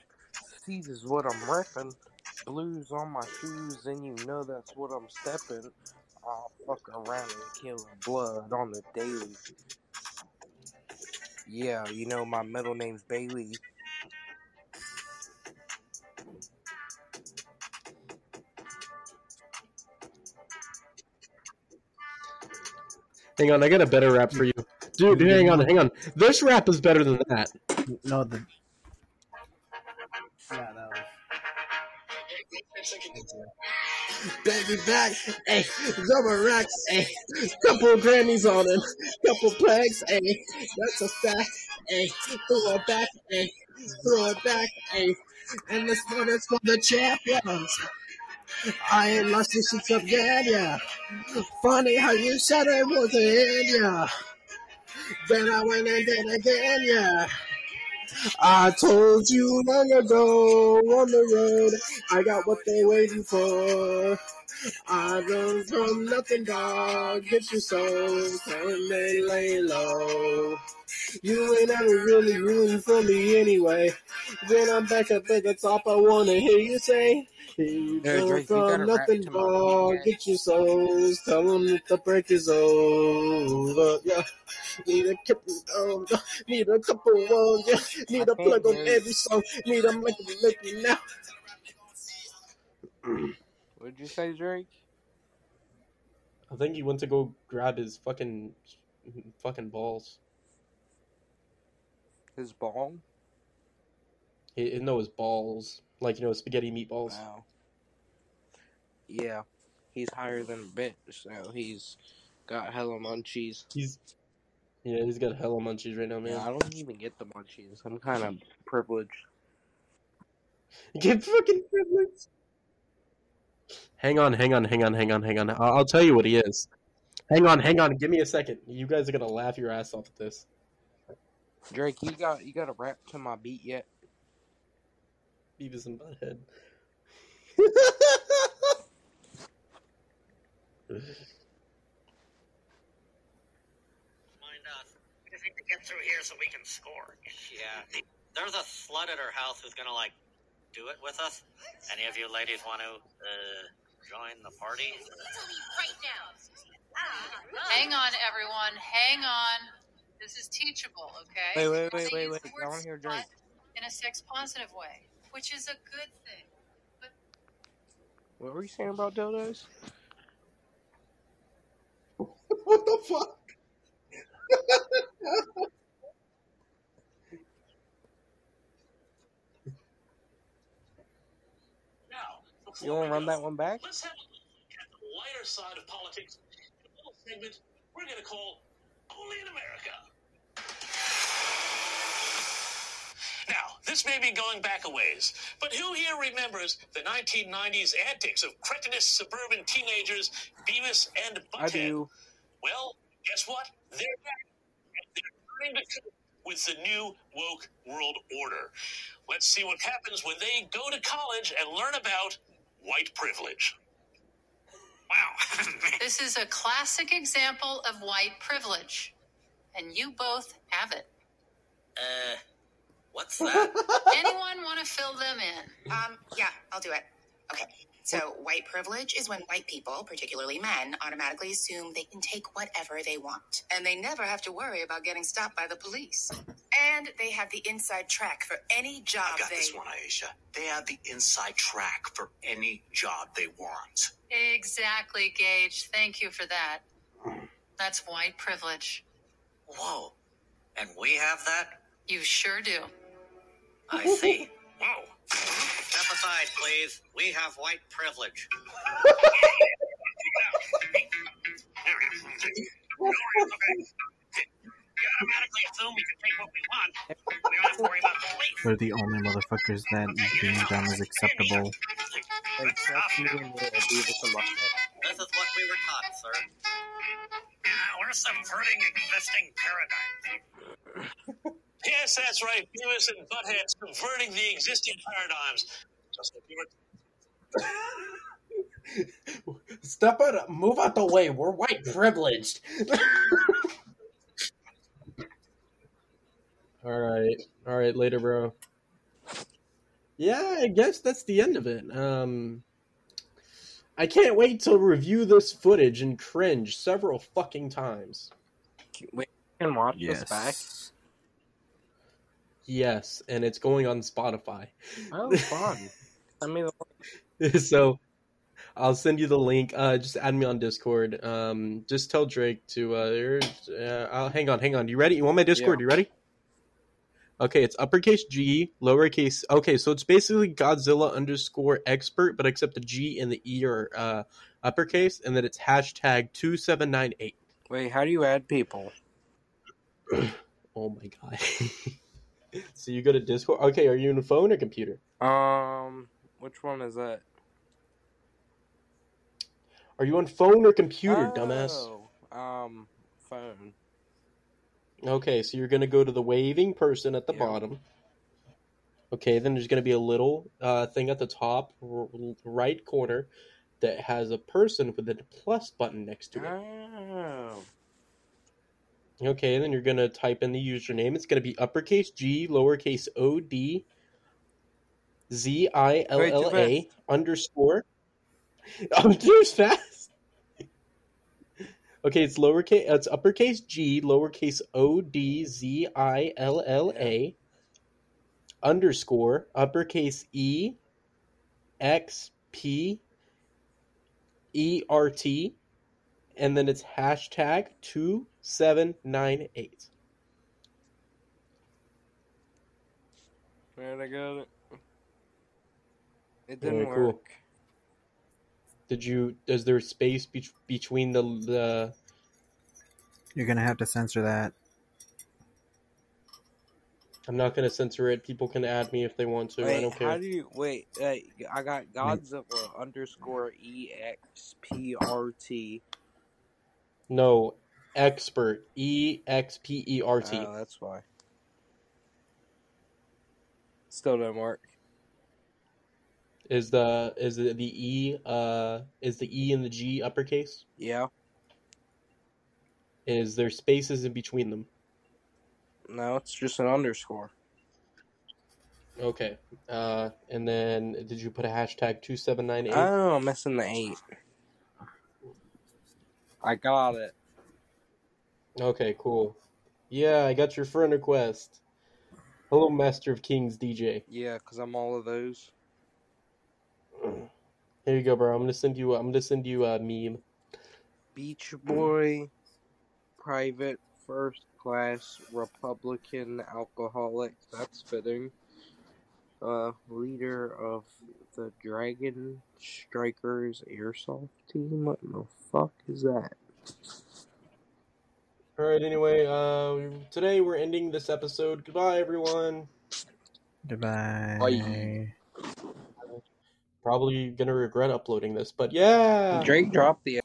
[SPEAKER 11] Steve is what I'm reppin'. Blues on my shoes, and you know that's what I'm steppin'. I'll fuck around and kill a blood on the daily. Yeah, you know my middle name's Bailey.
[SPEAKER 2] Hang on, I got a better rap for you, dude. Hang on, hang on. This rap is better than that.
[SPEAKER 6] No, the
[SPEAKER 2] Baby back, hey, eh, rubber racks, hey, couple Grammys on him, couple plagues, hey, eh. that's a fact, hey, throw it back, hey, throw it back, hey, and this one is for the champions. I ain't lost this since up yeah. Funny how you said it was in, yeah. Then I went and did it again, yeah. I told you long ago on the road, I got what they waiting for. I run from nothing, dog. Get your soul, come they lay low. You ain't ever really rooting for me anyway. Then I'm back up at the top. I wanna hear you say. You
[SPEAKER 11] Yeah,
[SPEAKER 2] run
[SPEAKER 11] Drake, you gotta
[SPEAKER 2] from nothing, dog. Get your souls. Tell them that the break is over. Yeah. Need a couple, um, need a couple ones, yeah. Need a plug on every song. Need a make me now.
[SPEAKER 11] What'd you say, Drake?
[SPEAKER 2] I think he went to go grab his fucking fucking balls.
[SPEAKER 11] His ball?
[SPEAKER 2] He, no, his balls. Like you know, spaghetti meatballs.
[SPEAKER 11] Wow. Yeah, he's higher than a bitch, so he's got hella munchies.
[SPEAKER 2] He's yeah, he's got hella munchies right now, man.
[SPEAKER 11] Yeah, I don't even get the munchies. I'm kind of privileged.
[SPEAKER 2] Get fucking privileged. Hang on, hang on, hang on, hang on, hang on. I'll, I'll tell you what he is. Hang on, hang on. Give me a second. You guys are gonna laugh your ass off at this.
[SPEAKER 11] Drake, you got you got a rap to my beat yet?
[SPEAKER 2] Beavis and Butthead.
[SPEAKER 12] Mind us. We just need to get through here so we can score. Yeah. There's a slut at her house who's gonna like do it with us. Any of you ladies want to uh, join the party?
[SPEAKER 8] Right now.
[SPEAKER 14] Hang on, everyone. Hang on. This is teachable, okay?
[SPEAKER 11] Wait, wait,
[SPEAKER 14] We're
[SPEAKER 11] wait, wait, wait. I wanna hear
[SPEAKER 14] slut
[SPEAKER 11] Drake.
[SPEAKER 14] In a sex positive way, which is a good thing.
[SPEAKER 11] What were you saying about dildos?
[SPEAKER 2] what the fuck?
[SPEAKER 9] Now, before
[SPEAKER 11] You want to run
[SPEAKER 9] go,
[SPEAKER 11] that one back?
[SPEAKER 9] Let's have a look at the lighter side of politics in a little segment we're going to call Only in America. Now, this may be going back a ways, but who here remembers the 1990s antics of cretinous suburban teenagers Beavis and Butthead?
[SPEAKER 11] I do.
[SPEAKER 9] Well, guess what? They're back. And they're turning the coup with the new woke world order. Let's see what happens when they go to college and learn about
[SPEAKER 15] white privilege.
[SPEAKER 5] Wow.
[SPEAKER 14] This is a classic example of white privilege, and you both have it.
[SPEAKER 12] Uh, what's that?
[SPEAKER 14] Anyone want to fill them in?
[SPEAKER 16] Um, yeah, I'll do it. Okay. So, white privilege is when white people, particularly men, automatically assume they can take whatever they want. And they never have to worry about getting stopped by the police. And they have the inside track for any job
[SPEAKER 15] I got
[SPEAKER 16] they
[SPEAKER 15] this one, Aisha. They have the inside track for any job they want.
[SPEAKER 14] Exactly, Gage. Thank you for that. That's white privilege.
[SPEAKER 12] Whoa. And we have that?
[SPEAKER 14] You sure do.
[SPEAKER 12] I see. Whoa. Step aside, please. We have white privilege.
[SPEAKER 5] We automatically assume we can take what we want. We don't have to worry about the police.
[SPEAKER 6] We're the only motherfuckers that being dumb is acceptable.
[SPEAKER 11] Except you and the Beavis and Butthead.
[SPEAKER 12] This is what we were taught, sir.
[SPEAKER 5] Yeah, we're subverting existing paradigms.
[SPEAKER 15] Yes, that's right. Beavis and Butthead subverting the existing paradigms. Just like you were
[SPEAKER 2] Step out, move out the way. We're white privileged. all right, all right, later, bro. Yeah, I guess that's the end of it. Um, I can't wait to review this footage and cringe several fucking times.
[SPEAKER 11] Wait, you can watch
[SPEAKER 6] Yes.
[SPEAKER 11] this back.
[SPEAKER 2] Yes, and it's going on Spotify.
[SPEAKER 11] Oh, fun. I mean,
[SPEAKER 2] so I'll send you the link. Uh, just add me on Discord. Um, just tell Drake to. Uh, uh, I'll, hang on, hang on. You ready? You want my Discord?
[SPEAKER 11] Yeah.
[SPEAKER 2] You ready? Okay, it's uppercase G, lowercase. Okay, so it's basically Godzilla underscore expert, but except the G and the E are uh, uppercase, and then it's hashtag two seven nine eight.
[SPEAKER 11] wait, how do you add people?
[SPEAKER 2] Oh my god. so you go to Discord. Okay, are you on phone or computer?
[SPEAKER 11] Um, which one is that?
[SPEAKER 2] Are you on phone or computer, dumbass?
[SPEAKER 11] Oh, Um, phone.
[SPEAKER 2] Okay, so you're gonna go to the waving person at the bottom. Okay, then there's gonna be a little uh, thing at the top r- right corner that has a person with a plus button next to it.
[SPEAKER 11] Oh.
[SPEAKER 2] Okay, then you're gonna type in the username. It's gonna be uppercase G, lowercase O D, Z I L L A underscore. I'm too fast. Okay, it's lowercase. It's uppercase G, lowercase O D Z I L L A underscore uppercase E X P E R T, and then it's hashtag two seven nine eight.
[SPEAKER 11] Where'd I got it? It didn't
[SPEAKER 2] Very
[SPEAKER 11] work.
[SPEAKER 2] Did you? Is there space be- between the the?
[SPEAKER 6] You're gonna have to censor that.
[SPEAKER 2] I'm not gonna censor it. People can add me if they want to. I don't care.
[SPEAKER 11] how do you wait? Uh, I got Godzilla underscore E X P R T.
[SPEAKER 2] No, expert. E X P E R T.
[SPEAKER 11] Oh, that's why. Still didn't work.
[SPEAKER 2] Is the is the, the E uh is the E and the G uppercase?
[SPEAKER 11] Yeah.
[SPEAKER 2] Is there spaces in between them?
[SPEAKER 11] No, it's just an underscore.
[SPEAKER 2] Okay. Uh, and then did you put a hashtag two seven nine eight?
[SPEAKER 11] Oh, I'm missing the eight. I got it.
[SPEAKER 2] Okay, cool. Yeah, I got your friend request. Hello, Master of Kings DJ.
[SPEAKER 11] Yeah, because I'm all of those.
[SPEAKER 2] Here you go, bro. I'm gonna send you. I'm gonna send you a meme.
[SPEAKER 11] Beach Boy, private, first class, Republican, alcoholic. That's fitting. Uh, leader of the Dragon Strikers airsoft team. What the fuck is that?
[SPEAKER 2] All right. Anyway, uh, today we're ending this episode. Goodbye, everyone.
[SPEAKER 6] Goodbye.
[SPEAKER 2] Bye. Probably gonna regret uploading this, but yeah.
[SPEAKER 11] Drake dropped the